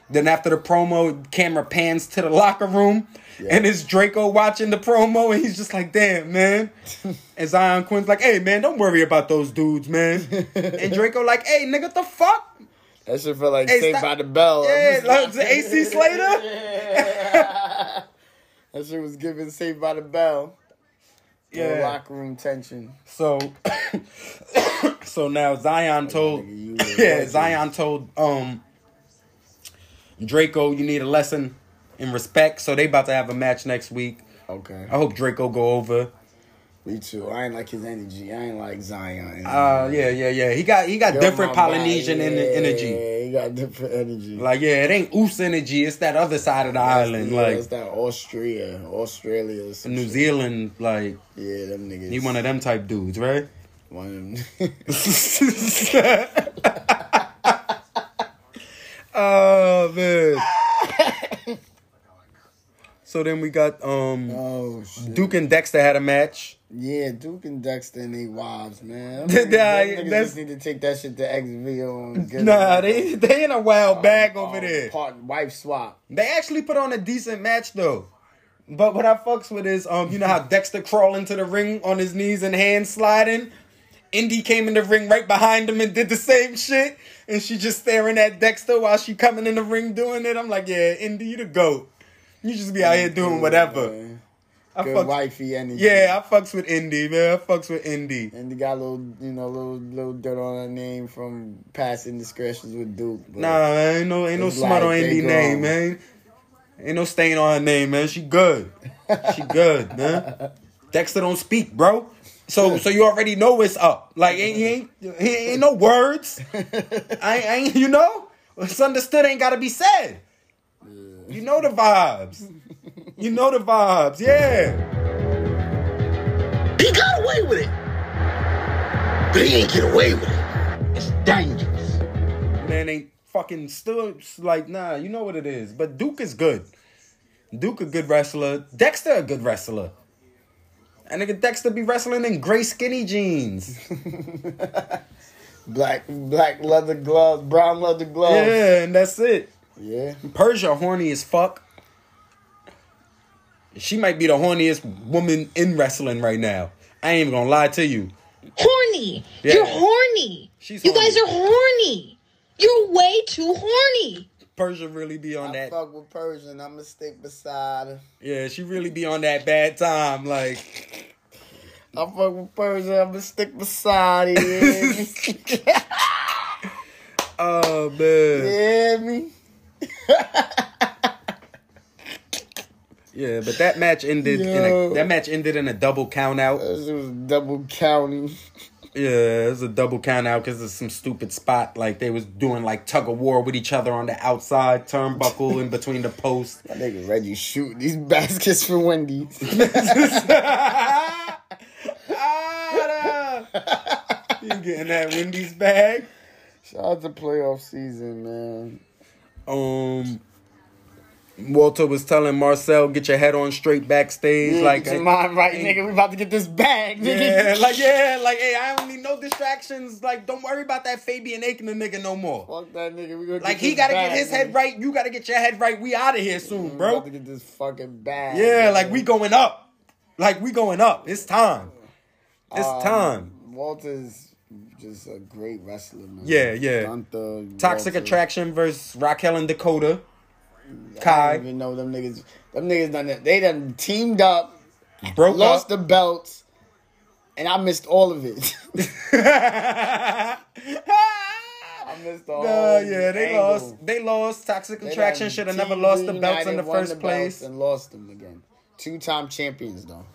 Then after the promo, camera pans to the locker room, and it's Draco watching the promo, and he's just like, "Damn, man." and Xyon Quinn's like, "Hey, man, don't worry about those dudes, man." and Draco like, "Hey, nigga, the fuck?" That shit felt like Hey, Saved by the Bell. Yeah, like the AC Slater. That shit was giving Saved by the Bell. Yeah. Locker room tension. So, so now Xyon told, nigga, you a yeah. Xyon told um Draco, you need a lesson in respect. So they about to have a match next week. Okay. I hope Draco go over. Me too. I ain't like his energy. I ain't like Xyon. Uh, yeah, yeah, yeah. He got he got different Polynesian yeah, energy. He got different energy. Like, yeah, it ain't Oos energy. It's that other side of the island, yeah, like it's that Austria, Australia, New shit. Zealand. Like, Yeah, them niggas. he one of them type dudes, right? One of them. oh man. so then we got um oh. Duke and Dexter had a match. Yeah, Duke and Dexter and they wives, man. Nah, Them that's- just need to take that shit to XVO and get Nah, they they in a wild bag over Oh, there. Part wife swap. They actually put on a decent match though. But what I fucks with is um, you know how Dexter crawl into the ring on his knees and hands sliding. Indi came in the ring right behind him and did the same shit, and she just staring at Dexter while she coming in the ring doing it. I'm like, yeah, Indi, you the goat. You just be out here doing whatever. I Good fucks, wifey energy. yeah, I fucks with Indi, man. I fucks with Indi. And they got a little, you know, little little dirt on her name from past indiscretions with Duke. But Nah, man, ain't no ain't no smut like on Indi name, man. Ain't no stain on her name, man. She good. She good, man. Dexter don't speak, bro. So so you already know it's up. Like ain't he ain't he ain't no words. I ain't, I ain't you know? What's understood ain't gotta be said. You know the vibes. You know the vibes, yeah. He got away with it. But he ain't get away with it. It's dangerous. Man ain't fucking still like nah, you know what it is. But Duke is good. Duke a good wrestler. Dexter a good wrestler. And nigga Dexter be wrestling in gray skinny jeans. black black leather gloves, brown leather gloves. Yeah, and that's it. Yeah. Persia horny as fuck. She might be the horniest woman in wrestling right now. I ain't even gonna lie to you. Horny. Yeah. You're horny. She's you guys are horny. You're way too horny. Persia really be on I that. fuck with Persian. I'ma stick beside her. Yeah, she really be on that bad time. Like, I fuck with Persian. I'ma stick beside her. Oh man. yeah, me. Yeah, but that match ended. In a, that match ended in a double count out. It was double counting. Yeah, it was a double count out because of some stupid spot. Like they was doing like tug of war with each other on the outside turnbuckle in between the posts. That nigga Reggie shooting these baskets for Wendy's. Ah, you getting that Wendy's bag? Shout out to playoff season, man. Um, Walter was telling Marcel, "Get your head on straight backstage." like, get your mind right, nigga. We about to get this bag, nigga. yeah, like yeah, like hey, I don't need no distractions. Like, don't worry about that Fabian Aichner nigga no more. Fuck that nigga. We gonna Like he gotta bag, get his nigga. head right. You gotta get your head right. We out of here soon, We bro. about to get this fucking bag. Yeah, like we going up. Like we going up. It's time. It's Um, time. Walter's just a great wrestler, man. Yeah, yeah. Gunther, Toxic Walter. Attraction versus Raquel and Dakota. I Kai don't even know them niggas. Them niggas done that. They done teamed up, broke lost up. the belts, and I missed all of it. I missed all. Nah, yeah, they angle. lost. They lost. Toxic Attraction should have never lost the belts in the first the place. and lost them again. Two time champions though.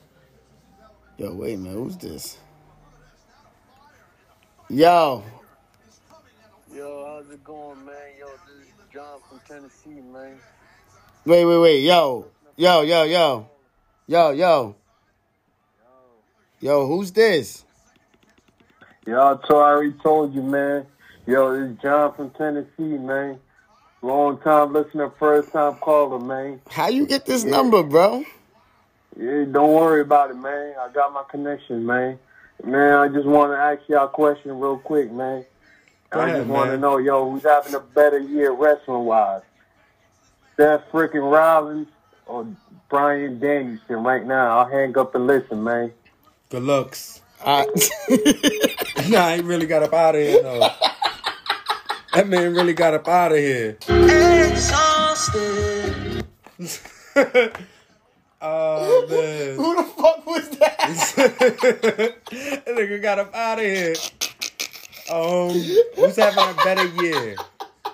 Yo, wait a minute, who's this? Yo, Yo, how's it going, man? Yo, this is John from Tennessee, man. wait, wait, wait, yo, yo, yo, yo, yo, yo, yo, who's this? Yo, I I already told you, man. Yo, it's John from Tennessee, man. Long time listener, first time caller, man. How you get this number, bro? Yeah, don't worry about it, man. I got my connection, man. Man, I just want to ask y'all a question real quick, man. Go I ahead, just want to know, yo, who's having a better year wrestling wise? Seth freaking Rollins or Bryan Danielson right now? I'll hang up and listen, man. Good looks. I, Nah, he really got up out of here though. that man really got up out of here. Exhausted. oh man. who the fuck was that? that nigga got up out of here. Um, who's having a better year?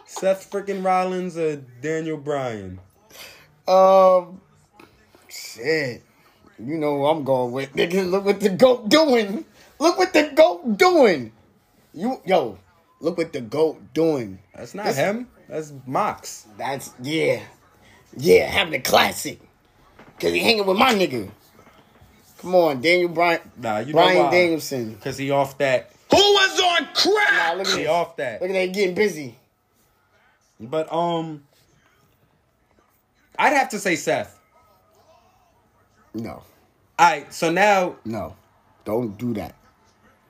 Seth freaking Rollins or Daniel Bryan? Um, shit. You know who I'm going with, nigga. Look what the goat doing. Look what the goat doing. You, yo, look what the goat doing. That's not This- him. That's Mox. That's yeah, yeah, having a classic. Cause he hanging with my nigga. Come on, Daniel Bryan. Nah, you why? Danielson. Cause he off that. Who was Nah, look at He that. off that. Look at that getting busy. But um, I'd have to say Seth. No, All right, so now no, don't do that.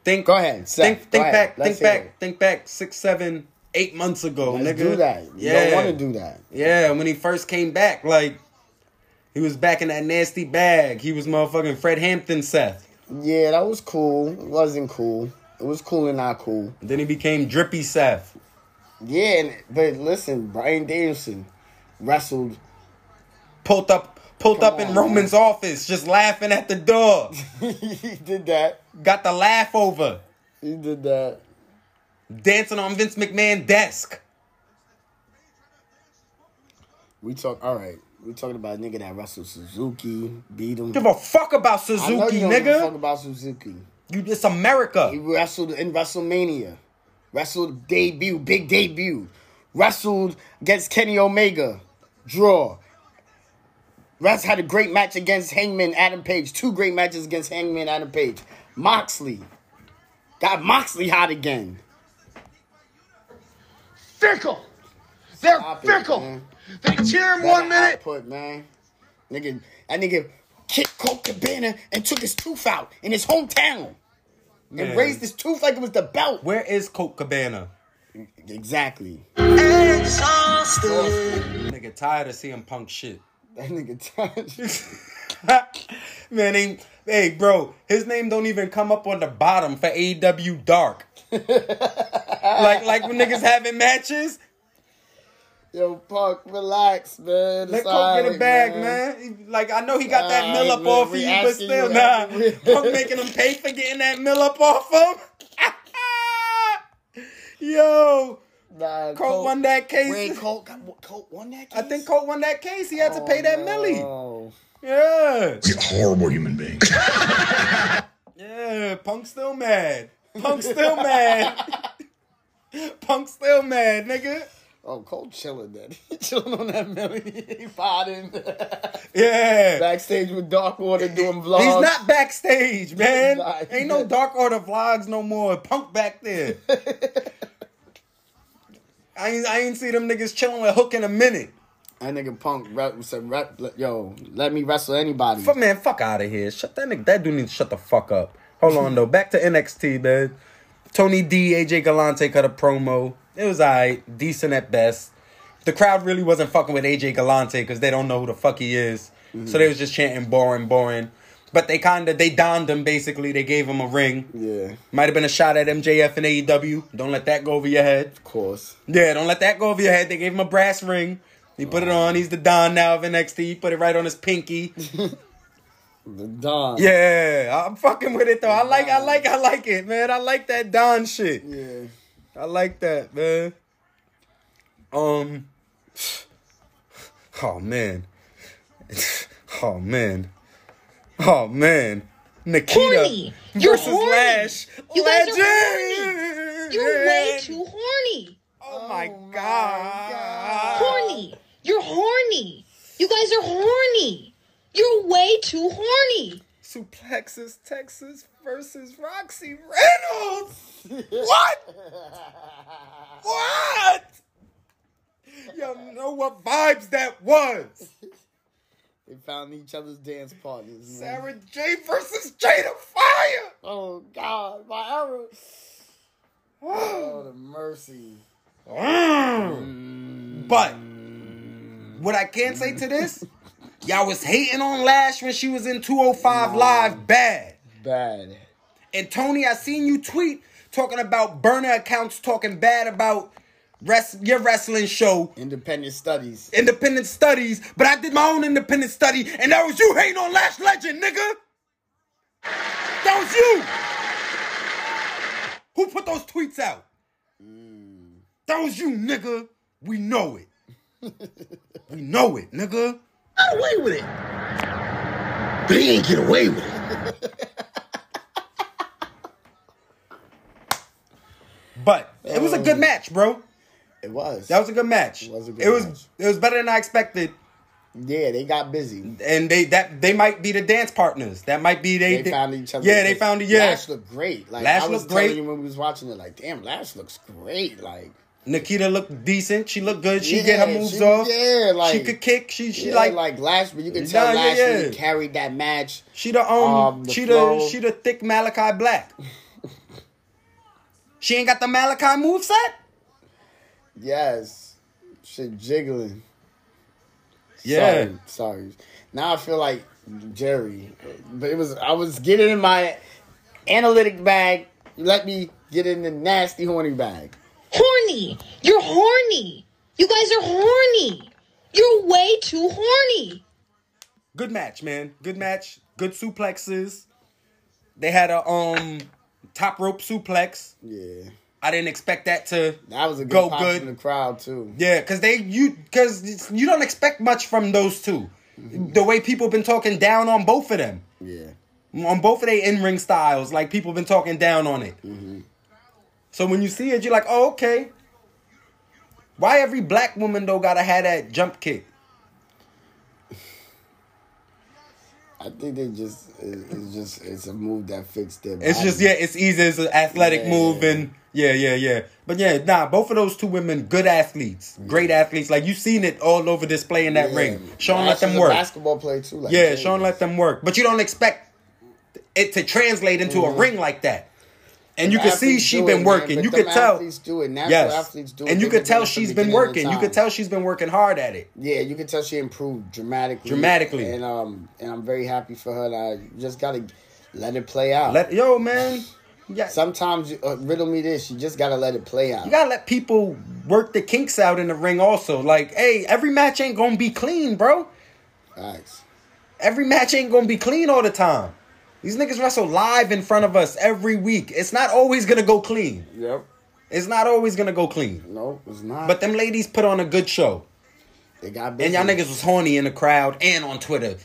think. Go ahead, Seth. Think, Go think ahead. back. Let's think back. it. Think back. Six, seven, eight months ago, Let's nigga. do that. You yeah, don't want to do that. Yeah, when he first came back, like he was back in that nasty bag. He was motherfucking Fred Hampton Seth. Yeah, that was cool. It wasn't cool. It was cool and not cool. Then he became Drippy Seth. Yeah, and, but listen, Bryan Danielson wrestled. Pulled up, Pulled Come up in on, Roman's office, just laughing at the door. he did that. Got the laugh over. He did that. Dancing on Vince McMahon desk. We talk. All right. We talking about a nigga that wrestled Suzuki, beat him. Give a fuck about Suzuki, you don't give a fuck about Suzuki. You, it's America. He wrestled in WrestleMania. Wrestled debut, big debut. Wrestled against Kenny Omega. Draw. Russ had a great match against Hangman Adam Page. Two great matches against Hangman Adam Page. Moxley. Got Moxley hot again. Fickle. They're Stop fickle. man. they cheer him Better one minute. Output, man. Nigga, that nigga kicked Colt Cabana and took his tooth out in his hometown. And raised his tooth like it was the belt. Where is Colt Cabana? Exactly. Nigga tired of seeing punk shit. That nigga touched. Man, they, hey, bro, his name don't even come up on the bottom for AW Dark. like, like when niggas having matches, Yo, Punk, relax, man. let It's Colt get a bag, man. He- Like, I know he got that Alright, mill up man, off of you, but still, you nah. every- Punk making him pay for getting that mill up off him. Yo, Nah, Colt won that case. Wait, Colt, got, Colt won that case? I think Colt won that case. He had to pay that millie. Oh, Yeah. He's a horrible human being. Yeah, Punk still mad. Punk still mad. Punk still mad, nigga. Oh Colt chilling then. Chilling on that millie. he fighting. Yeah. Backstage with Dark Order doing vlogs. He's not backstage, man. Not. Ain't no Dark Order vlogs no more. Punk back there. I ain't, I ain't see them niggas chilling with Hook in a minute. That nigga Punk rep, said, rep, yo, let me wrestle anybody. Fuck, man, fuck out of here. Shut that nigga. That dude needs to shut the fuck up. Hold on though. Back to NXT, man. Tony D, AJ Galante cut a promo. It was alright, decent at best. The crowd really wasn't fucking with AJ Galante because they don't know who the fuck he is. So mm-hmm. they was just chanting boring, boring. But they kind of they donned him basically. They gave him a ring. Yeah, Might have been a shot at MJF and AEW. Don't let that go over your head. of course. Yeah, don't let that go over your head. They gave him a brass ring. He put it on. He's the Don now of NXT. He put it right on his pinky. The Don. Yeah, I'm fucking with it though. I like, I like, I like it, man. I like that Don shit. Yeah. I like that, man. Um. Oh man. Oh man. Oh man. Nikita Horny. You're versus horny. Lash. You guys are Legend. You're way too horny. Oh my my god. Horny. You're horny. You guys are horny. You're way too horny. Suplexes Texas versus Roxy Reynolds. What? what? You know what vibes that was? They found each other's dance partners. man. Sarah J versus Jada Fire. Oh God, my error. Oh, the mercy. Mm. But what I can say to this, y'all was hating on Lash when she was in 205 Live bad. Bad. And Tony, I seen you tweet talking about burner accounts talking bad about rest, your wrestling show, Independent studies. independent studies, but I did my own independent study, and that was you hating on Lash Legend, nigga. That was you. Who put those tweets out? That was you, nigga. We know it. we know it, nigga. Got away with it. But he ain't get away with it. But it was a good match, bro. It was. That was a good match. It was a good it was match. it was better than I expected. yeah, they got busy. And they that they might be the dance partners. That might be they. They found each other. Yeah, they found it. Yeah, Lash looked great. Like Lash I was looked telling great. you when we was watching it, like, damn, Lash looks great. Like, Nikita looked decent. She looked good. She Yeah, get her moves she- off. yeah, like- she could kick. She she yeah, like, like Lash, but you can tell Nah, yeah, Lash yeah. really carried that match. she the um, um, the she flow. the she the thick Malachi Black. She ain't got the Malachi moveset? Yes, shit jiggling. Yeah. Sorry, sorry. Now I feel like Jerry, but it was I was getting in my analytic bag. Let me get in the nasty horny bag. Horny. You're horny. You guys are horny. You're way too horny. good match, man. Good match. Good suplexes. They had a um top rope suplex. Yeah, I didn't expect that to that was a good go good. in the crowd too. Yeah, because they you because you don't expect much from those 2 mm-hmm. The way people been talking down on both of them, Yeah, on both of their in ring styles, like people been talking down on it. Mm-hmm. So when you see it, you're like, oh okay. Why every black woman though gotta have that jump kick? I think they just it's just it's a move that fits their. It's just yeah, it's easy. It's an athletic Yeah. move, and yeah, yeah, yeah. But yeah, nah, both of those two women, good athletes, great athletes. Like you've seen it all over display in that Yeah. ring. Shawn let them work. Basketball player too. Like Yeah. Shawn let them work. But you don't expect it to translate into a mm-hmm. ring like that. And you. Can see she do been working. man, You could tell. athletes do it. Natural Yes. athletes do it. And you could tell she's been working. You could tell she's been working hard at it. Yeah, you can tell she improved dramatically. Dramatically. and um, and I'm very happy for her. You just gotta let it play out. Let yo man. Yeah. Sometimes uh, riddle me this. You just gotta let it play out. You gotta let people work the kinks out in the ring also. Like, hey, every match ain't gonna be clean, bro. Facts. Every match ain't gonna be clean all the time. These niggas wrestle live in front of us every week. It's not always gonna go clean. Yep. It's not always gonna go clean. No, it's not. But them ladies put on a good show. they got And y'all niggas was horny in the crowd and on Twitter.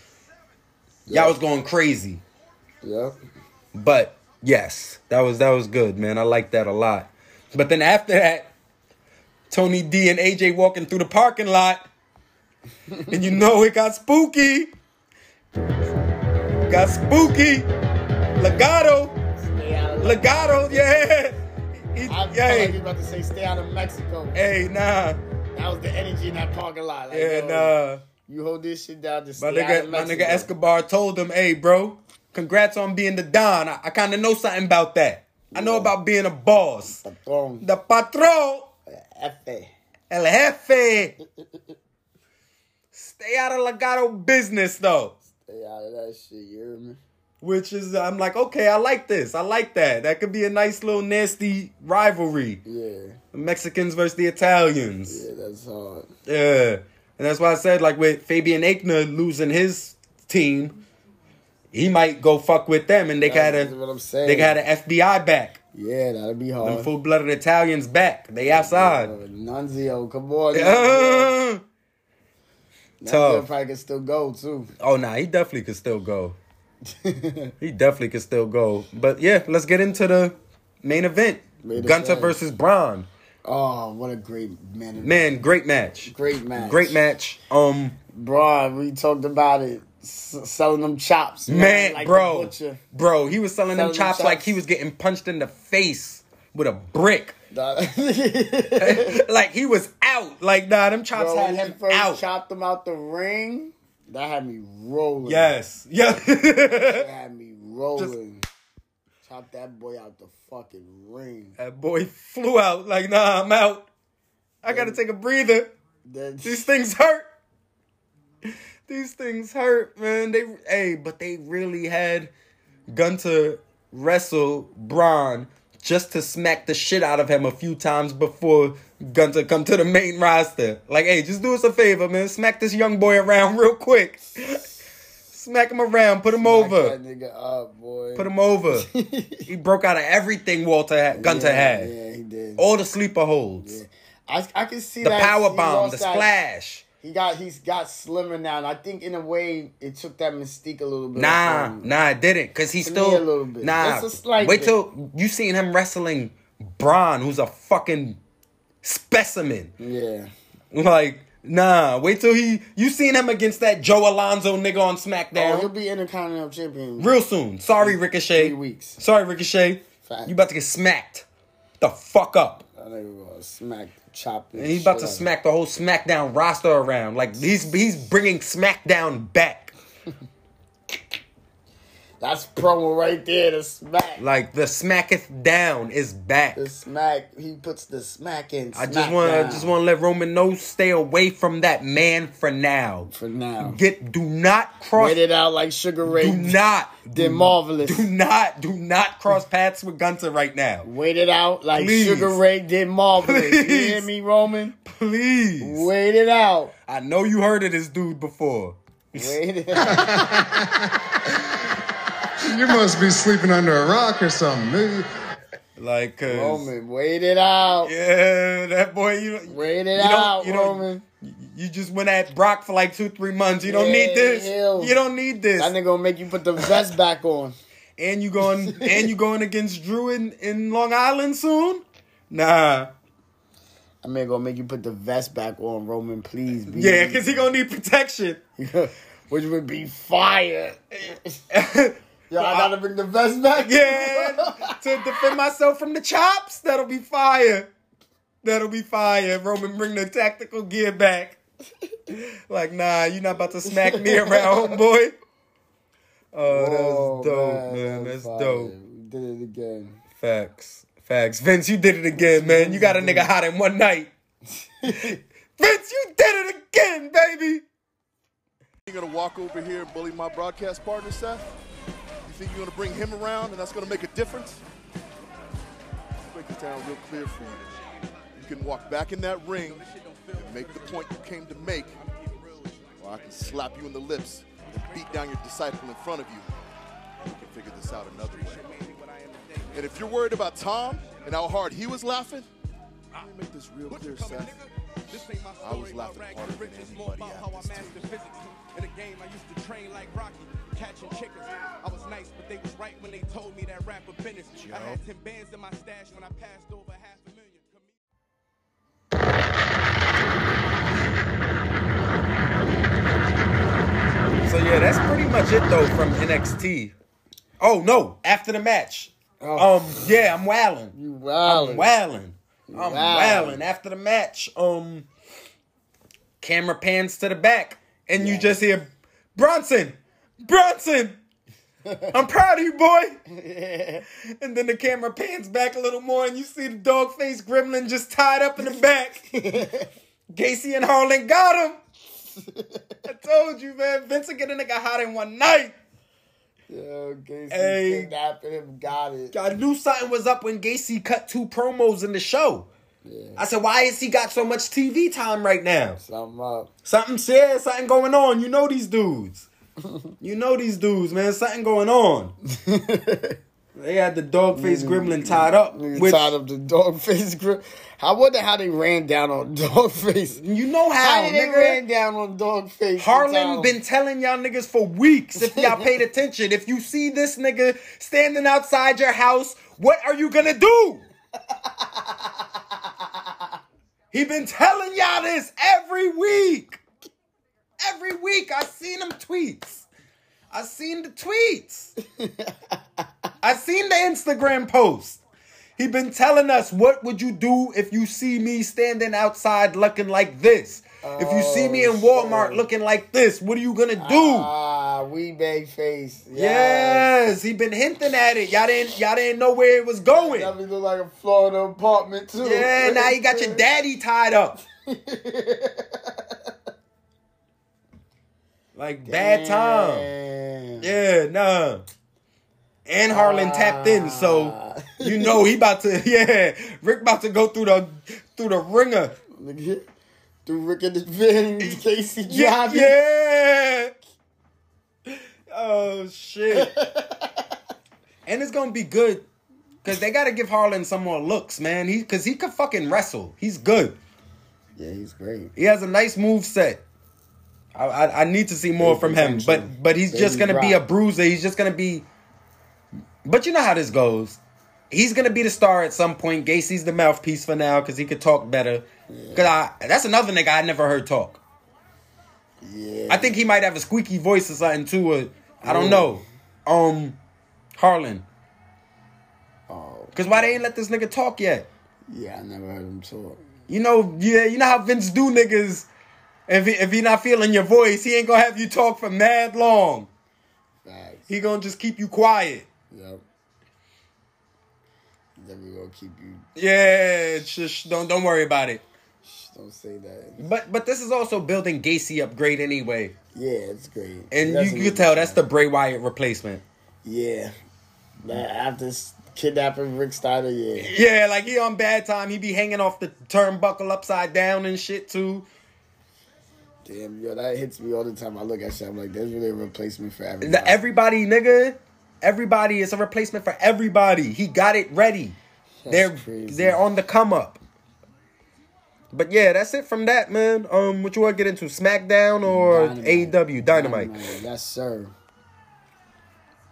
Y'all was going crazy. Yep. But yes, that was that was good, man. I like that a lot. But then after that, Tony D and AJ walking through the parking lot. and you know it got spooky. Got spooky. Legado. Legado, yeah. He, I felt like you about to say stay out of Mexico. hey, nah. That was the energy in that parking lot. Like, Yeah, yo, nah. You hold this shit down. Just My stay out nigga, of my nigga Escobar told him, "Hey, bro, congrats on being the don. I, I kind of know something about that. I know about being a boss. Patron. The patron, F.A. el jefe. Stay out of Legado business though." Out that shit. You hear me? Which is, I'm like, okay, I like this. I like that. That could be a nice little nasty rivalry. Yeah. The Mexicans versus the Italians. Yeah, that's hard. Yeah. And that's why I said, like, with Fabian Aichner losing his team, he might go fuck with them and they got a what I'm saying. they got an FBI back. Yeah, that'd be hard. Them full blooded Italians back. They outside. Nunzio, come on. Tough. probably can still go too. oh nah, he definitely could still go. he definitely could still go. But yeah, let's get into the main event. Main Gunther versus Bron. Oh, what a great man. Man, great match. Great match. Great match. Um Bro, we talked about it. S- selling them chops. Man, man, like bro. Bro, he was selling them Selling them chops like he was getting punched in the face with a brick. Bro, like he was out. Like nah, them chops had him first out. chopped him out the ring, that had me rolling. Yes. Yeah. That had me rolling. Chopped that boy out the fucking ring. that boy flew out. Like, nah, I'm out. I gotta take a breather. These things hurt. These things hurt, man. They hey, but they really had Gunther wrestle Bron just to smack the shit out of him a few times before Gunther come to the main roster. Like, hey, just do us a favor, man. Smack this young boy around real quick. Smack him around, put him Smack over. Nigga up, boy. Put him over. he broke out of everything Walter had, Gunther yeah, had. Yeah, he did. All the sleeper holds. I, I can see The that. power bomb, the splash. He got he's got slimmer now, and I think in a way it took that mystique a little bit. Nah, nah, it didn't. Cause he's still me, a little bit. Nah, Just a slight wait bit. till you seen him wrestling Bron, who's a fucking specimen. Yeah, Like, nah, wait till he. You seen him against that Joe Alonzo nigga on oh, SmackDown he'll be Intercontinental Champion real soon. Sorry, Ricochet. three weeks. Sorry, Ricochet. Fact. You about to get smacked the fuck up. That nigga gonna smack, chop. And he's about to smack the whole SmackDown roster around. Like he's he's bringing SmackDown back. That's promo right there. The smack. Like the smacketh down is back. The smack. He puts the smack in. I just want to just want to let Roman know stay away from that man for now. for now. Get do not cross. Wait it out like Sugar Ray. Do not. They're marvelous. Do not. Do not cross paths with Gunther right now. Wait it out like Please. Sugar Ray did marvelous. You Please. hear me, Roman? Please. Wait it out. I know you heard of this dude before. Wait. You must be sleeping under a rock or something. Maybe- Like, cause Roman, wait it out. yeah, that boy, you Wait it You out, you don't- Roman. you just went at Brock for like two, three months. You don't Yeah, need this. hell. You don't need this. That nigga gonna make you put the vest back on. And you going and you going against Drew in, in Long Island soon? Nah. I mean, gonna make you put the vest back on, Roman. Please, be. Yeah, because he gonna need protection. which would be fire. Yo, I gotta bring the vest back. Yeah, to defend myself from the chops. That'll be fire. That'll be fire. Roman, bring the tactical gear back. Like, nah, you're not about to smack me around, oh, homeboy. Oh, that was dope, man. that was That's fire. dope. We did it again. Facts. Facts. Vince, you did it again, man. You got a nigga hot in one night. Vince, you did it again, baby. You're gonna walk over here and bully my broadcast partner, Seth? You think you're gonna bring him around and that's gonna make a difference? Break it down real clear for you. You can walk back in that ring and make the point you came to make, or I can slap you in the lips and beat down your disciple in front of you. We can figure this out another way. And if you're worried about Tom and how hard he was laughing, let me make this real clear, Seth. I was laughing harder than anybody at this too. In a game, I used to train like Rocky, catching chickens. I was nice, but they was right when they told me that rapper business. I had 10 bands in my stash when I passed over half a million. So yeah, that's pretty much it though from NXT. Oh no, after the match. Um, yeah, I'm wilding. You wildin'. I'm wilding. I'm wildin'. wilding. After the match, um, camera pans to the back, and you just hear Bronson, Bronson. I'm proud of you, boy. And then the camera pans back a little more, and you see the dog face gremlin just tied up in the back. Gacy and Harland got him. I told you, man. Vincent get a nigga hot in one night. Yo, Gacy Hey. kidnapped him, got it. I knew something was up when Gacy cut two promos in the show. I said, why has he got so much TV time right now? Something up. Something yeah, something going on. You know these dudes. You know these dudes, man. Something going on. they had the dog face mm-hmm. gremlin tied up. Which, tied up the dog face grip. I wonder how they ran down on dog face. you know how, How they ran down on dog face? Harland been telling y'all niggas for weeks. If y'all paid attention, if you see this nigga standing outside your house, what are you gonna do? he been telling y'all this every week. Every week I seen him tweets. I seen the tweets. I seen the Instagram post. He been telling us what would you do if you see me standing outside looking like this? if you see me in Walmart looking like this, what are you gonna do? Ah, we bag face. yes, he been hinting at it. Y'all didn't y'all didn't know where it was going. That look like a Florida apartment too. Yeah, now you got your daddy tied up. like bad time. Yeah, nah. And Harland tapped in, so ah. you know he about to. Yeah, Rick about to go through the through the ringer. Through Rick and the Van, Casey Yeah, yeah. Oh shit. and it's gonna be good because they got to give Harland some more looks, man. He because he could fucking wrestle. He's good. Yeah, he's great. He has a nice move set. I, I, I need to see more from him, but but he's just gonna be a bruiser. He's just gonna be. But you know how this goes. He's gonna be the star at some point. Gacy's the mouthpiece for now because he could talk better. Cause I that's another nigga I never heard talk. Yeah. I think he might have a squeaky voice or something too. Or, I don't know. Um, Harland. Oh, Cause why they ain't let this nigga talk yet? yeah, I never heard him talk. You know, yeah, you know how Vince do niggas. If he, if he not feeling your voice, he ain't gonna have you talk for mad long. Facts. He gonna just keep you quiet. Yep. Never gonna keep you. Yeah, just don't don't worry about it. Don't say that. But but this is also building Gacy up great anyway, Yeah, it's great. and you, a you good can tell that's the Bray Wyatt replacement. Yeah. That after kidnapping Rick Steiner, yeah. Yeah, like he on bad time, he be hanging off the turnbuckle upside down and shit too. Damn, yo, that hits me all the time. I look at shit. I'm like, there's really a replacement for everybody. Everybody, nigga. Everybody is a replacement for everybody. He got it ready. That's they're crazy. they're on the come up. But yeah, that's it from that, man. Um, what you want to get into? SmackDown or Dynamite. AEW? Dynamite. Yes, sir.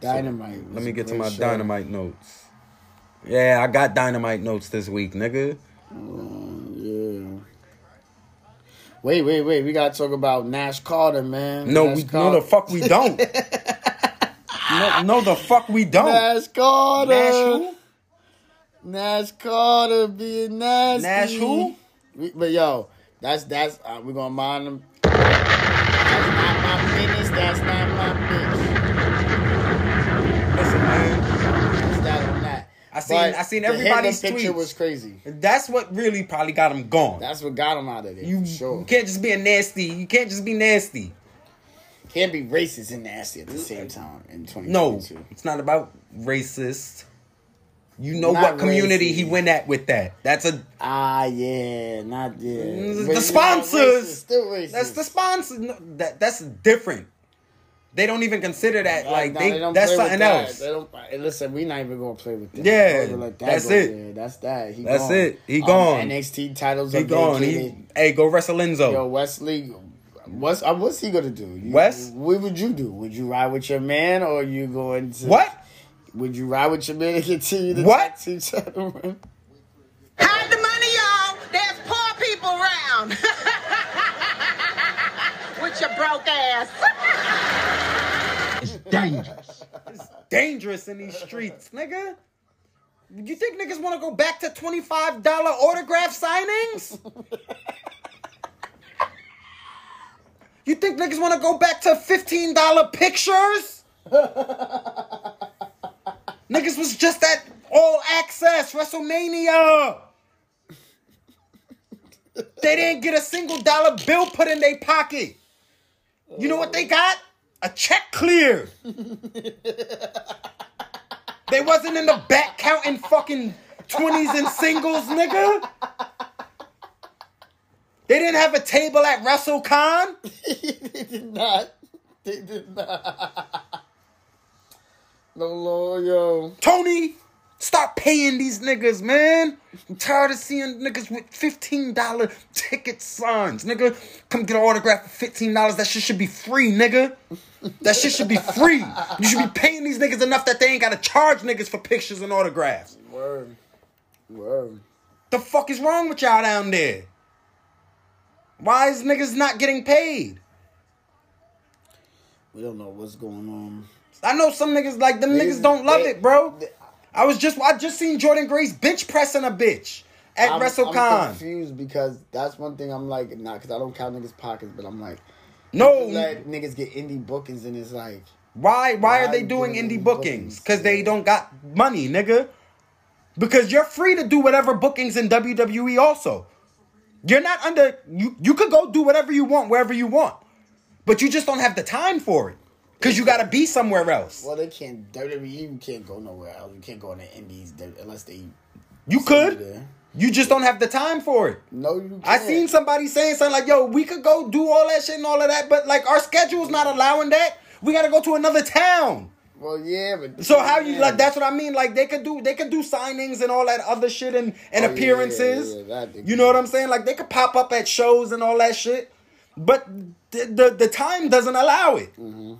Dynamite. was Let me get to my show. dynamite notes. Yeah, I got dynamite notes this week, nigga. Yeah. Wait, wait, wait. We gotta talk about Nash Carter, man. No, Nash we no the fuck we don't. no, no, the fuck we don't. Nash Carter. Nash who? Nash Carter being nasty. Nash who? We, but yo, that's that's uh, we're gonna mind him. That's not my business. That's not my bitch. Listen, man. That's that on that. I seen But I seen everybody's Hitler picture tweets. was crazy. That's what really probably got him gone. That's what got him out of there. You, sure. you can't just be a nasty. You can't just be nasty. Can't be racist and nasty at the same time in twenty. No, it's not about racist. You know Not what community racist. he went at with that. That's a Ah, yeah, not yeah. Mm, But the sponsors. racist, still racist. that's the sponsor. No, that that's different. They don't even consider that like Nah, they, don't that's play with something that. else. They don't, listen, we not even gonna play with that. Yeah, that that's it. there. That's that. He That's gone. it. He Um, gone. NXT titles He are gone. vacated. He, hey, go wrestle Enzo. Yo, Wes Lee, what's uh, what's he gonna do? You, Wes? what would you do? Would you ride with your man, or you going to What? Would you ride with your man and continue to What? talk to each other? Hide the money, y'all. There's poor people around. With your broke ass. Dangerous. It's dangerous in these streets, nigga. You think niggas want to go back to twenty five dollar autograph signings? you think niggas want to go back to fifteen dollar pictures? niggas was just at all access WrestleMania. They didn't get a single dollar bill put in their pocket. You know what they got? A check clear. They wasn't in the back counting fucking 20s and singles, nigga. They didn't have a table at WrestleCon. they did not. They did not. No, Lord, yo. Tony, stop paying these niggas, man. I'm tired of seeing niggas with $15 ticket signs. Nigga, come get an autograph for $15. That shit should be free, nigga. That shit should be free. You should be paying these niggas enough that they ain't gotta charge niggas for pictures and autographs. Word. Word. The fuck is wrong with y'all down there? Why is niggas not getting paid? We don't know what's going on. I know some niggas like them They- niggas don't love they- it, bro. I was just I just seen Jordynne Grace bench pressing a bitch at I'm, WrestleCon. I'm confused because that's one thing I'm like, not because I don't count niggas' pockets, but I'm like, No. let niggas get indie bookings and it's like, Why? Why are they doing doing indie bookings? Because they don't got money, nigga. Because you're free to do whatever bookings in WWE. Also, you're not under. You you could go do whatever you want wherever you want, but you just don't have the time for it. Because you got to be somewhere else. well, they can't, WWE you can't go nowhere else. You can't go in the indies unless they. You could. there. You just don't have the time for it. No, you can't. I seen somebody saying something like, "Yo, we could go do all that shit and all of that, but like our schedule's not allowing that. We got to go to another town." Well, yeah, but. So how you Yeah. like? That's what I mean. Like they could do, they could do signings and all that other shit and, and Oh, appearances. yeah, yeah, they you know what I'm saying? Like they could pop up at shows and all that shit, but the the, the time doesn't allow it. Mm-hmm.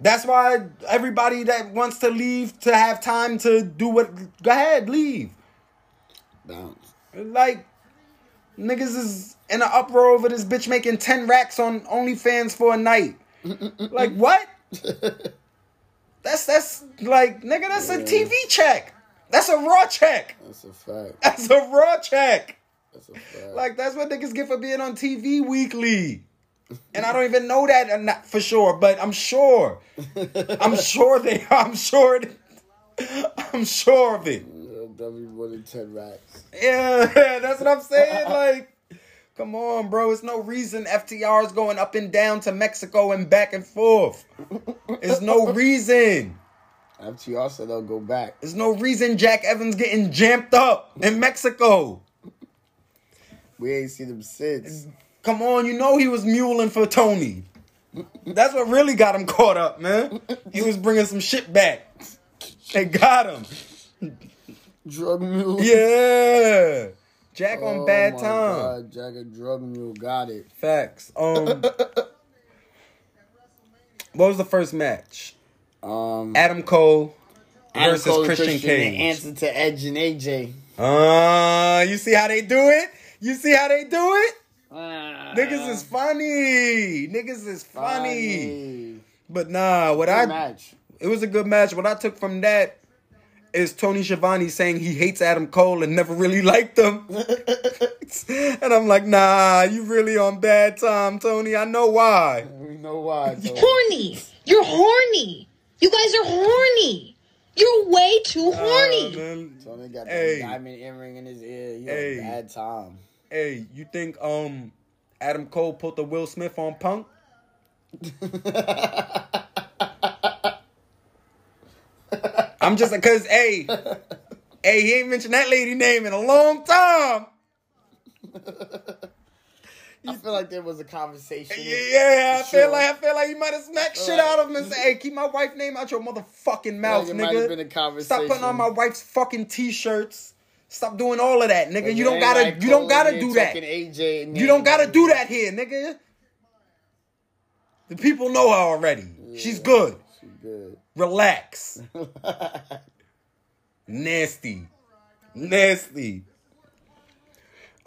That's why everybody that wants to leave to have time to do what, go ahead, leave. Bounce. Like niggas is in an uproar over this bitch making ten racks on OnlyFans for a night. like what? That's that's like nigga. That's a TV check. That's a raw check. That's a fact. That's a raw check. That's a fact. Like that's what niggas get for being on TV weekly. And I don't even know that not for sure, but I'm sure. I'm sure they. I'm sure. I'm sure of it. W more than ten racks. Yeah, that's what I'm saying. Like, come on, bro. It's no reason FTR is going up and down to Mexico and back and forth. There's no reason. FTR said they'll go back. There's no reason Jack Evans getting jammed up in Mexico. We ain't seen them since. Come on, you know he was muling for Tony. That's what really got him caught up, man. He was bringing some shit back. They got him. Drug mule. Yeah. Jack on Oh bad time. God, Jack a drug mule. Got it. Facts. Um, what was the first match? Um, Adam Cole Adam versus Cole Christian, the Cage. answer to Edge and AJ. Uh, you see how they do it? You see how they do it? Ah, Niggas is funny. Niggas is funny. funny. But nah, what Good I match. it was a good match. What I took from that is Tony Schiavone saying he hates Adam Cole and never really liked him. and I'm like, nah, you really on bad time, Tony. I know why. We know why. though. Horny. You're horny. You guys are horny. You're way too horny. man. Tony got Hey. that diamond earring in his ear. You Hey. had a bad time. Hey, you think um Adam Cole put the Will Smith on Punk? I'm just because hey, hey, he ain't mentioned that lady name in a long time. I feel like there was a conversation. Yeah, I sure. feel like I feel like you might have smacked shit out of him and said, "Hey, keep my wife name out your motherfucking mouth, have nigga. been a conversation. Stop putting on my wife's fucking t-shirts. Stop doing all of that, nigga. You don't gotta, like you don't gotta in do there that. AJ You don't gotta do that here, nigga. The people know her already. She's good. She good. Relax. Nasty. Nasty.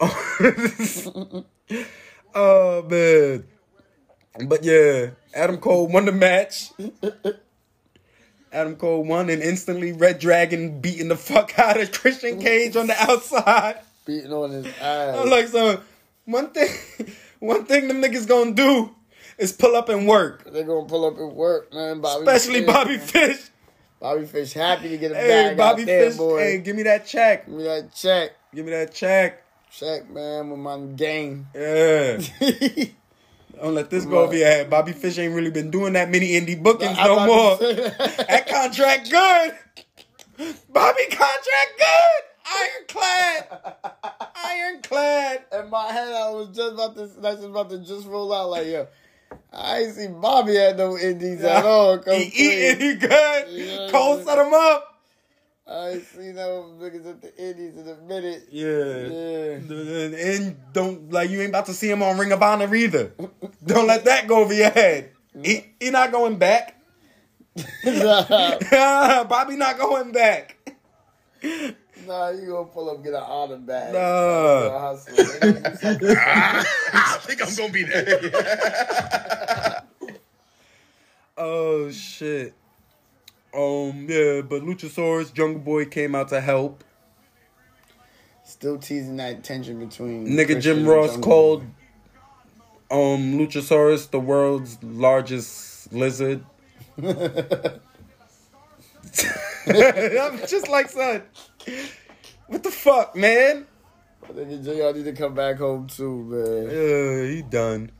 oh man. But yeah, Adam Cole won the match. Adam Cole won and instantly Red Dragon beating the fuck out of Christian Cage on the outside. Beating on his ass. I'm like, so one thing, one thing them niggas gonna do is pull up and work. They're gonna pull up and work, man. Bobby Especially Fish, Bobby man. Fish. Bobby Fish happy to get a Hey, bag Bobby out there, Fish. boy. Hey, give me that check. Give me that check. Give me that check. Check, man, with my game. Yeah. Don't let this go over your head. Bobby Fish ain't really been doing that many indie bookings no more. that contract good. Bobby contract good. Ironclad. Ironclad. In my head, I was just about to, that's just about to just roll out like, yo, I ain't see Bobby had no indies at all. Come He eating, he good. Yeah, Cole set him up. I ain't seen no niggas at the indies in a minute. Yeah. And, and don't like you ain't about to see him on Ring of Honor either. don't let that go over your head. He, he not going back. Bobby not going back. Nah, you gonna pull up get an honor bag. Nah. Go hustle. They gonna do something. I think I'm gonna be there. Oh shit. Um yeah, but Luchasaurus Jungle Boy came out to help. Still teasing that tension between Nigga Christian Jim Ross Jungle called Boy. um Luchasaurus the world's largest lizard. I'm just like son. What the fuck, man? Nigga JR need to come back home too, man. Yeah, he done.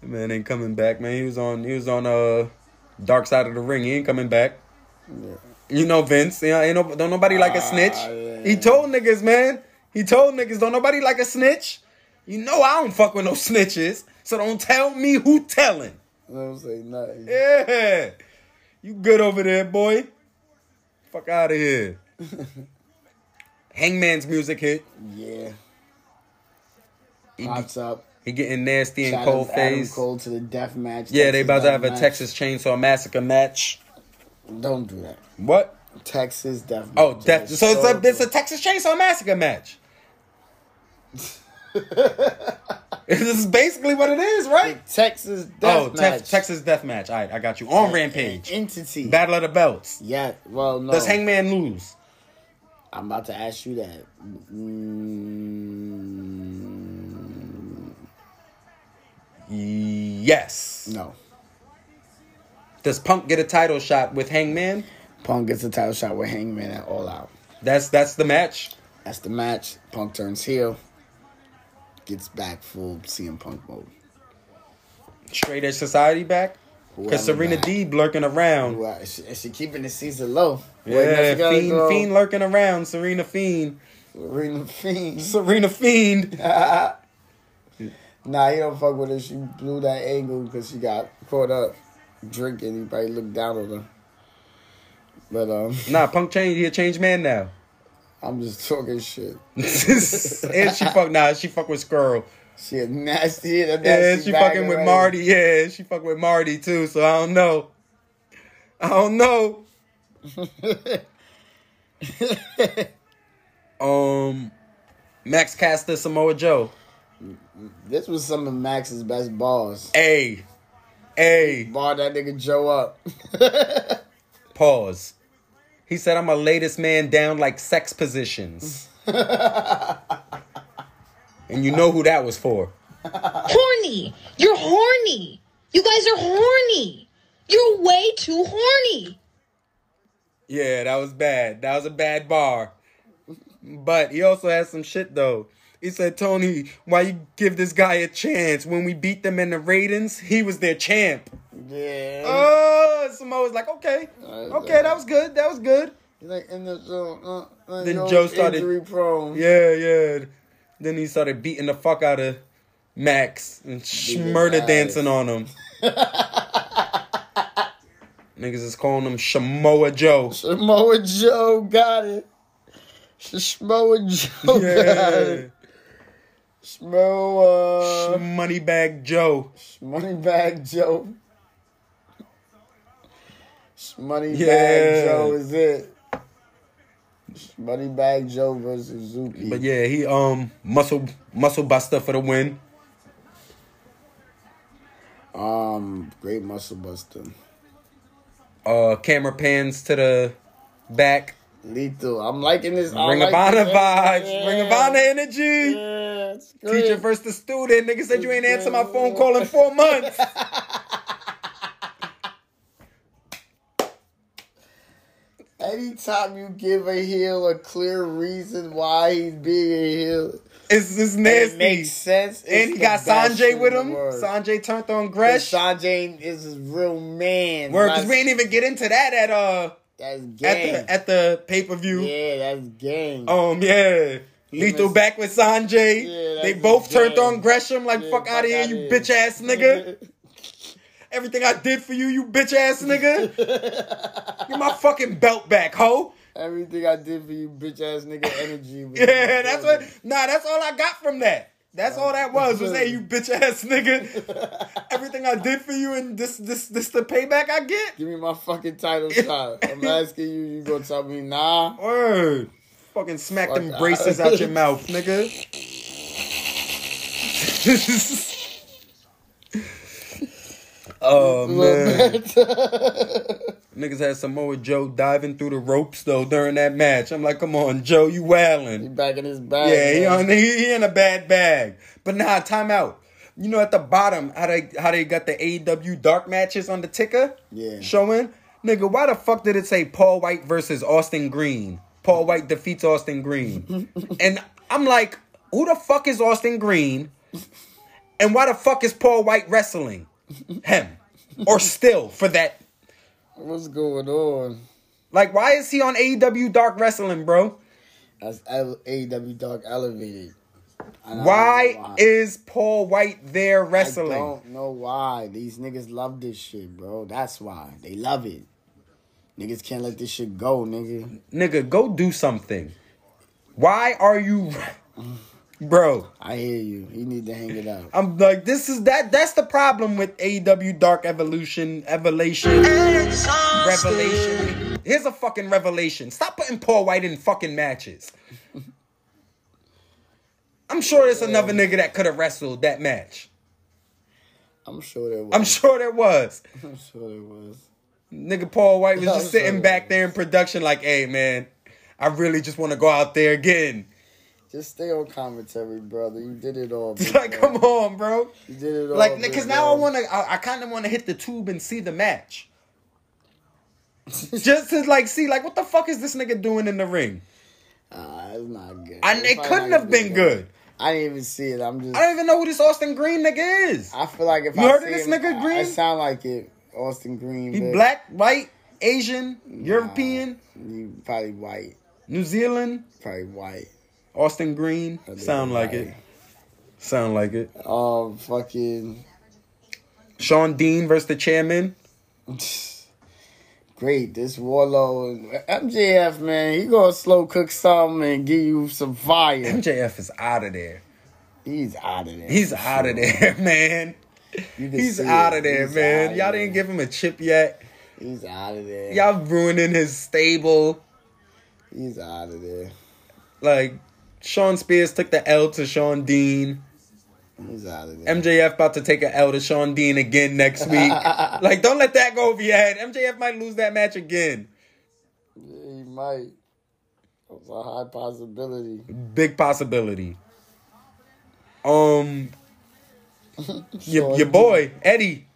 That man ain't coming back, man. He was on he was on uh Dark Side of the Ring. He ain't coming back. You know Vince. You know, ain't no, don't nobody like a snitch. He told niggas, man. He told niggas, don't nobody like a snitch. You know I don't fuck with no snitches. So don't tell me who telling. Don't say nothing. Yeah. You good over there, boy. Fuck out of here. Hangman's music hit. Yeah. He, Pops up. he getting nasty and cold face. Cole to the death match. Yeah, they Texas about to have a. Texas Chainsaw Massacre match. Don't do that. What? Texas death match. Oh, death. It's So it's a, it's a Texas Chainsaw Massacre match. this is basically what it is, right? Texas death oh, match. Texas Death Match. All right, I got you. On Rampage. Entity. Battle of the Belts. Yeah, well, no. Does Hangman lose? I'm about to ask you that. Mm, Yes. no. Does Punk get a title shot with Hangman? Punk gets a title shot with Hangman at All Out. That's that's the match. That's the match. Punk turns heel. Gets back full CM Punk mode. Straight Edge Society back. Because Serena. Deeb lurking around. Uh, she, she keeping the season low? Yeah, gotta Fiend, go. Fiend lurking around. Serena Fiend. Serena Fiend. Serena Fiend. Nah, he don't fuck with her. She blew that angle because she got caught up drinking. He probably looked down on her. But um, Nah, Punk change. He a changed man now. I'm just talking shit. and she fuck. Nah, she fuck with Skrull. She a nasty. A nasty Yeah, she fucking with. Marty. Yeah, she fucking with Marty too. So I don't know. I don't know. um, Max Caster, Samoa Joe. This was some of Max's best balls. Hey, hey. Ball that nigga Joe up. Pause. He said, "I'm a latest man down like sex positions." and you know who that was for? Horny. You're horny. You guys are horny. You're way too horny. Yeah, that was bad. That was a bad bar. But he also had some shit though. He said, Tony, why you give this guy a chance? When we beat them in the ratings, he was their champ. Yeah. Oh, Samoa's like, okay, okay, that was good, that was good. He's like in the zone. Uh, uh, Then Joe started injury prone. Yeah, yeah. Then he started beating the fuck out of Max and murder dancing on him. Niggas is calling him Shamoa Joe. Samoa Joe got it. Samoa Joe got Yeah. it. Samoa Moneybag Joe. Moneybag Joe. Moneybag Yeah. Joe is it. Moneybag Joe versus Zuki. But yeah, he um muscle muscle buster for the win. Um, great muscle buster. Uh camera pans to the back. Lethal. I'm liking this. Ring of Honor vibes. Ring of Honor energy. Yeah, it's. Teacher versus the student. Nigga said you ain't answer my phone call in four months. Anytime you give a heel a clear reason why he's being a heel, It's it's and nasty. it makes sense. and he got Sonjay with him. Sonjay turned on Gresh. Sonjay is his real man. Word, because we didn't even get into that at uh That's at the at the pay per view. yeah, that's gang. Um, yeah. Lethal back with Sonjay. Yeah, they both turned on Gresham like Yeah, fuck out of here, you bitch ass nigga. Everything I did for you, you bitch ass nigga. Get my fucking belt back, ho. Everything I did for you, bitch ass nigga energy. Yeah, that's what. Nah, that's all I got from that. That's all that was. Was hey, you bitch ass nigga. Everything I did for you, and this, this, this, the payback I get. Give me my fucking title shot. I'm asking you, you gonna tell me nah? Word. Fucking smack them braces out. out your mouth, nigga. Oh man. Niggas had Samoa Joe diving through the ropes though during that match. I'm like, come on, Joe, you he back in his bag. Yeah, he, on, he, he in a bad bag. But nah, time out. You know, at the bottom, how they how they got the AEW dark matches on the ticker Yeah. showing? Nigga, why the fuck did it say Paul White versus Austin Greene? Paul White defeats Austin Greene. and I'm like, who the fuck is Austin Greene? And why the fuck is Paul White wrestling? Him. Or still for that. What's going on? Like, why is he on AEW Dark Wrestling, bro? That's AEW Dark Elevated. And Why is Paul White there wrestling? I don't know why. These niggas love this shit, bro. That's why. They love it. Niggas can't let this shit go, nigga. Nigga, go do something. Why are you Bro, I hear you. You need to hang it out. I'm like this is that that's the problem with AEW Dark Evolution, Evolution, Revelation. Here's a fucking revelation. Stop putting Paul White in fucking matches. I'm sure there's another nigga that could have wrestled that match. I'm sure there was. I'm sure there was. I'm sure there was. Nigga Paul White was I'm just sitting sure back there in production like, hey man, I really just want to go out there again. Just stay on commentary, brother. You did it all. like, come on, bro. You did it all. Like, because now I want to, I, I kind of want to hit the tube and see the match. Just to like see, like, what the fuck is this nigga doing in the ring? Ah, it's not good. And it couldn't have been be good. I didn't even see it. I'm just. I don't even know who this Austin Greene nigga is. I feel like if You I heard of this him, nigga Green? I sound like it. Austin Greene. He black, white, Asian, European, You probably white. New Zealand. Probably white. Austin Greene. Sound like it. Sound like it. Oh, fucking Shawn Dean versus the chairman. great. This Wardlow and MJF man, he gonna slow cook something and give you some fire. MJF is out of there. He's out of there. He's out of there, man. He's out of there, man. Y'all didn't give him a chip yet. He's out of there. Y'all ruining his stable. He's out of there. Like Shawn Spears took the L to Shawn Dean. He's out of there. MJF about to take an L to Shawn Dean again next week. like, don't let that go over your head. MJF might lose that match again. Yeah, he might. It's a high possibility. Big possibility. Um, your, your boy Eddie.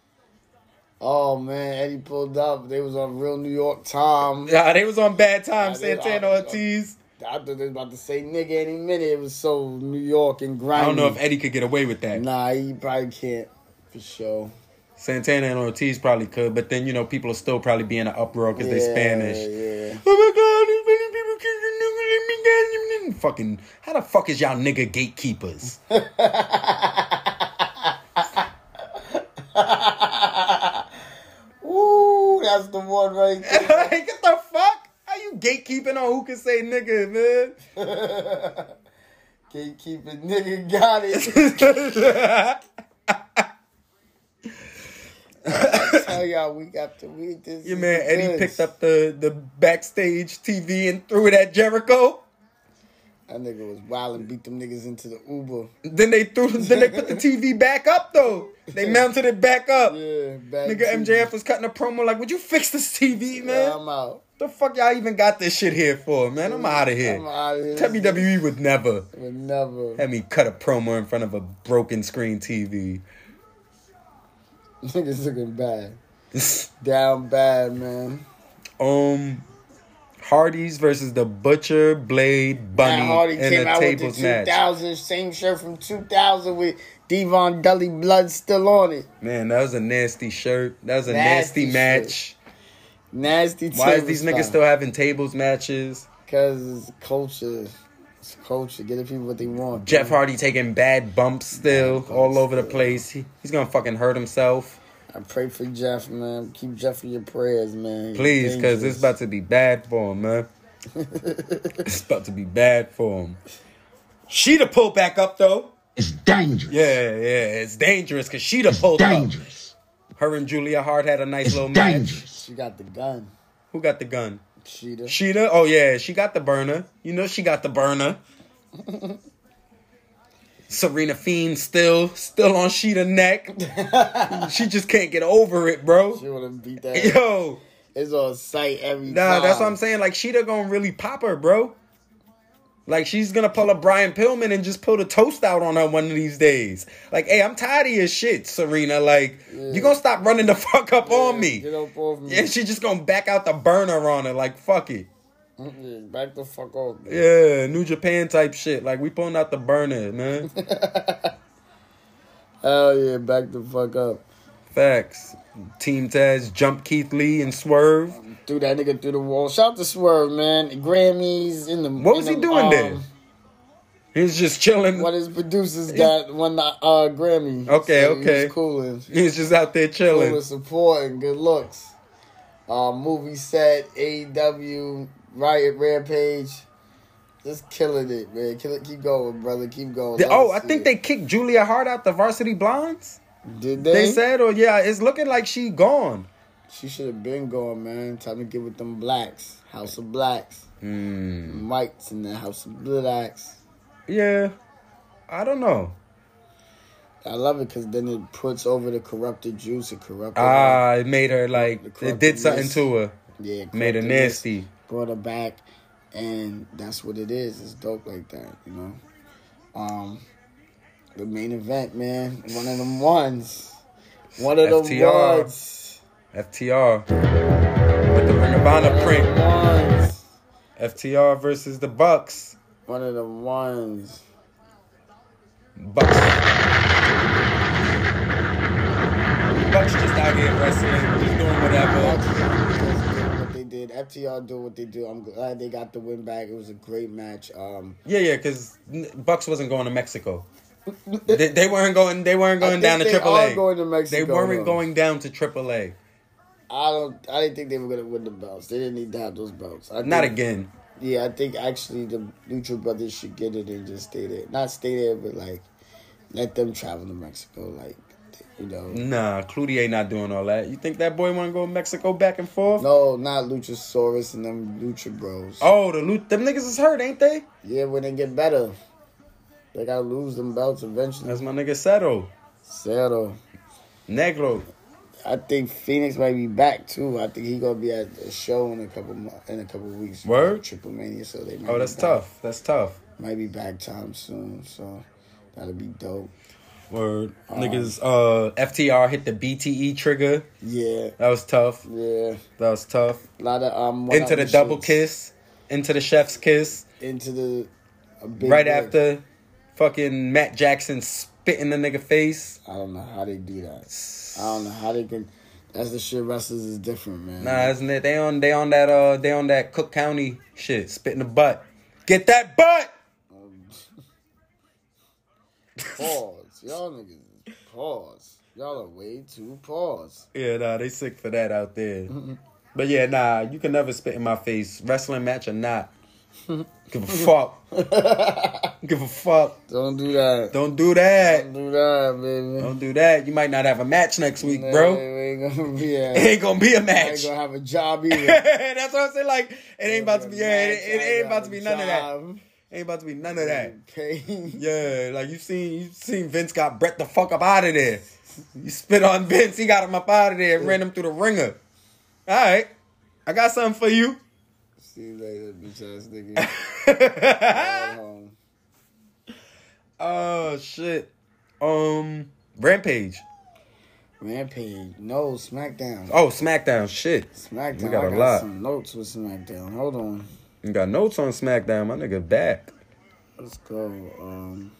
Oh man, Eddie pulled up. They was on Real New York Time. Yeah, they was on bad time. They- Santana Ortiz. I thought they was about to say nigga any minute. It was so New York and grimy. I don't know if Eddie could get away with that. Nah, he probably can't for sure. Santana and Ortiz probably could, but then you know people are still probably be in an uproar because they Yeah, Spanish. Yeah. Oh my god, there's many people kicking nigga, let me get him. Fucking, how the fuck is y'all nigga gatekeepers? Ooh, that's the one right there. what the fuck? You gatekeeping on who can say nigga, man? Gatekeeping nigga got it. Tell y'all week after week. This Your man Eddie goods. picked up the, the backstage TV and threw it at Jericho. That nigga was wild and beat them niggas into the Uber. Then they threw then they put the TV back up though. They mounted it back up. Yeah, back Nigga TV. MJF was cutting a promo like, would you fix this TV, man? Yeah, I'm out. The fuck y'all even got this shit here for, man? I'm out of here. I'm out of here. WWE would never Would never. have me cut a promo in front of a broken screen TV. Niggas looking bad. Down bad, man. um, Hardy's versus the Butcher Blade Bunny Matt Hardy in came a out with the tables match. same shirt from 2000 with D-Von Dudley blood still on it. Man, that was a nasty shirt. That was a Nasty nasty, match. Nasty. Why is these niggas still having tables matches? Because it's culture. It's culture. Getting people what they want. Jeff Hardy taking bad bumps still all over the place. He, he's gonna fucking hurt himself. I pray for Jeff, man. Keep Jeff in your prayers, man. He's Please, because it's about to be bad for him, man. it's about to be bad for him. Shida pulled back up though. It's dangerous. Yeah, yeah, it's dangerous because Shida pulled dangerous. up. Her and Julia Hart had a nice It's little match. She got the gun. Who got the gun? Shida. Shida? Oh yeah, she got the burner. You know she got the burner. Serena Fiend still, still on Shida neck. she just can't get over it, bro. She wanna beat that. Yo, It's on sight every nah, time. that's what I'm saying. Like Shida gonna really pop her, bro. Like she's gonna pull a Brian Pillman and just pull the toast out on her one of these days. Like, hey, I'm tired of your shit, Serena. Like, you gonna stop running the fuck up on me? Get up off me. Yeah, she just gonna back out the burner on her. Like, fuck it. Yeah, Back the fuck off. man. Yeah, New Japan type shit. Like we pulling out the burner, man. Hell yeah, back the fuck up. Facts. Team Taz jump Keith Lee and Swerve. Threw that nigga through the wall. Shout to Swerve, man. Grammys in the. What in was he the, doing um, there? He's just chilling. What his producers got won the uh, Grammy. Okay, So he okay. cooling. He's just out there chilling. Cooling, supporting, good looks. Uh, movie set, AEW, Riot Rampage. Just killing it, man. Kill it, keep going, brother. Keep going. Oh, I think it. they kicked Julia Hart out the Varsity Blondes. did. They, They, said, or yeah, it's looking like she gone. She should have been going, man. Time to get with them blacks. House of Blacks. Hmm. Mike's in the House of Blacks. Yeah, I don't know. I love it because then it puts over the corrupted juice. It corrupted. Ah, it made her like it did something to her. yeah, Made her nasty. Brought her back, and that's what it is. It's dope like that, you know. Um, the main event, man. One of them ones. One of them FTR. ones. FTR with the Ring of Honor print. ones. FTR versus the Bucks. One of the ones. Bucks. Bucks just out here wrestling, just doing whatever. What they did, FTR do what they do. I'm glad they got the win back. It was a great match. Um, Yeah, yeah, because Bucks wasn't going to Mexico. they, they weren't going. They weren't going down to they Triple are A. going to Mexico, They weren't though. going down to Triple A. I don't. I didn't think they were gonna win the belts. They didn't need to have those belts. I Not think- again. Yeah, I think actually the Lucha Brothers should get it and just stay there. Not stay there, but like let them travel to Mexico. Like you know, Nah, Cloutier ain't not doing all that. You think that boy want to go to Mexico back and forth? no, not Luchasaurus and them Lucha Bros. Oh, the loot. Them niggas is hurt, ain't they? Yeah, when they get better, they gotta lose them belts eventually. That's my nigga Cero. Cero. Negro. I think Fénix might be back too. I think he gonna be at a show in a couple in a couple weeks. Word? Triple Mania, so they. Might Oh, that's tough. That's tough. Might be back time soon, so that'll be dope. Word. Um, Niggas, uh, FTR hit the BTE trigger. Yeah, That was tough. yeah. That was tough. A lot of um. Into the double shits. kiss. Into the chef's kiss. Into the. big right after fucking Matt Jackson spit in the nigga face. I don't know how they do that. I don't know how they can. That's the shit. Wrestlers is different, man. Nah, isn't it? They on they on that uh they on that Cook County shit. Spit in the butt. Get that butt. Pause. Y'all niggas. Pause. Y'all are way too pause. Yeah, nah, they sick for that out there. But yeah, nah, you can never spit in my face, wrestling match or not. Give a fuck. Give a fuck. Don't do that. Don't do that. Don't do that, baby. Don't do that. You might not have a match next week, bro. It ain't gonna be. A, ain't gonna be a I ain't gonna have a job either. That's what I say. Like, it ain't about to be. Yeah, it, it ain't about to be none of that. Ain't about to be none of that. Pain. Yeah, like you seen, you seen Vince got Brett the fuck up out of there. You spit on Vince, he got him up out of there, and ran him through the ringer. All right, I got something for you. See you later, bitch ass nigga. Home. Oh shit. Um, Rampage. Rampage. No, SmackDown. Oh, SmackDown. Shit. SmackDown. We got I a got lot. some notes with SmackDown. Hold on. You got notes on SmackDown. My nigga back. Let's go. Um,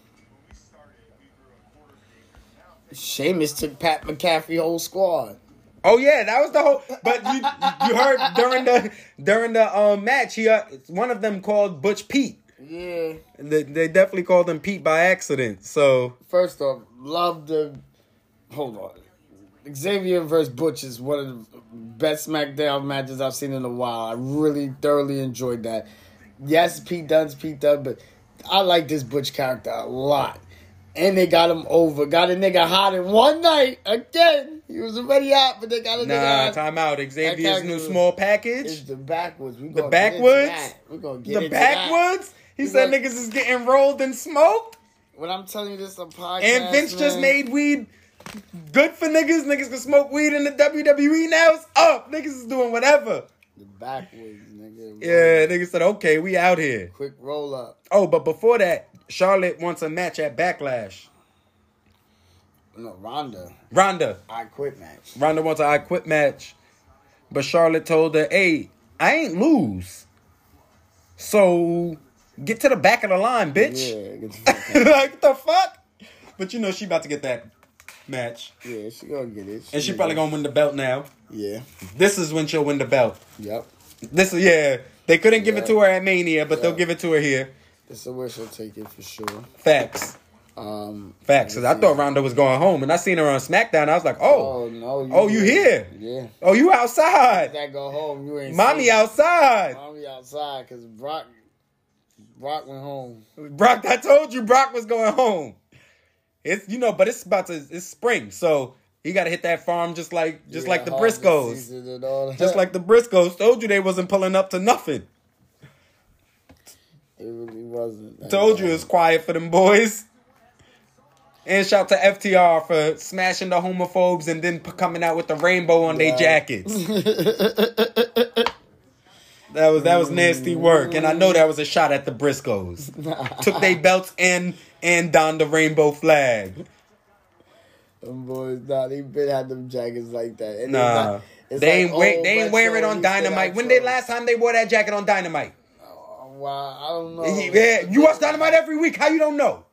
Sheamus took Pat McAfee whole squad. Oh yeah, that was the whole. But you you heard during the during the um match, he uh, one of them called Butch Pete. Yeah. They, they definitely called him Pete by accident. So First off, love the. Hold on. Xavier versus Butch is one of the best SmackDown matches I've seen in a while. I really thoroughly enjoyed that. Yes, Pete Dunne's Pete Dunne, but I like this Butch character a lot. And they got him over. Got a nigga hot in one night again. He was already out, but they got a nigga nah, hot. time out. Xavier's new small It's package. the backwards. We The gonna get into backwoods. that. We gonna get The into that. backwoods. He We said gonna- niggas is getting rolled and smoked. When I'm telling you this a podcast, And Vince just made weed good for niggas. Niggas can smoke weed in the WWE now. It's up. Niggas is doing whatever. the backwoods, nigga. Yeah, niggas said, okay, we out here. Quick roll up. Oh, but before that, Charlotte wants a match at Backlash. No, Ronda. Ronda. I quit match. Ronda wants an I quit match. But Charlotte told her, hey, I ain't lose. So get to the back of the line, bitch. Yeah, get the like, the fuck? But you know she about to get that match. yeah, she gonna get it. And she probably gonna win the belt now. Yeah. This is when she'll win the belt. Yep. This is yeah. They couldn't give it to her at Mania, but they'll give it to her here. This is where she'll take it for sure. Facts. Um. Facts. Cause I thought Ronda was going home, and I seen her on SmackDown. I was like, oh, Oh no. oh, you here? Yeah. Oh, you outside? That go home. You ain't. Mommy outside. Mommy outside because Brock. Brock went home. Brock, I told you Brock was going home. It's you know, but it's about to it's spring, so he got to hit that farm just like just Yeah, like the Briscoes, season and all that. just like the Briscoes. Told you they wasn't pulling up to nothing. It really wasn't. Told you bad. it's quiet for them boys. And shout to FTR for smashing the homophobes and then p- coming out with the rainbow on their jackets. That was that was nasty work, and I know that was a shot at the Briscoes. Took their belts and and donned the rainbow flag. Them boys, nah, they been had them jackets like that. And Nah, not- it's they like ain't wear, oh, they ain't wear it on Dynamite. When they last time they wore that jacket on Dynamite? Oh, wow, I don't know. Yeah, you watch Dynamite every week. How you don't know?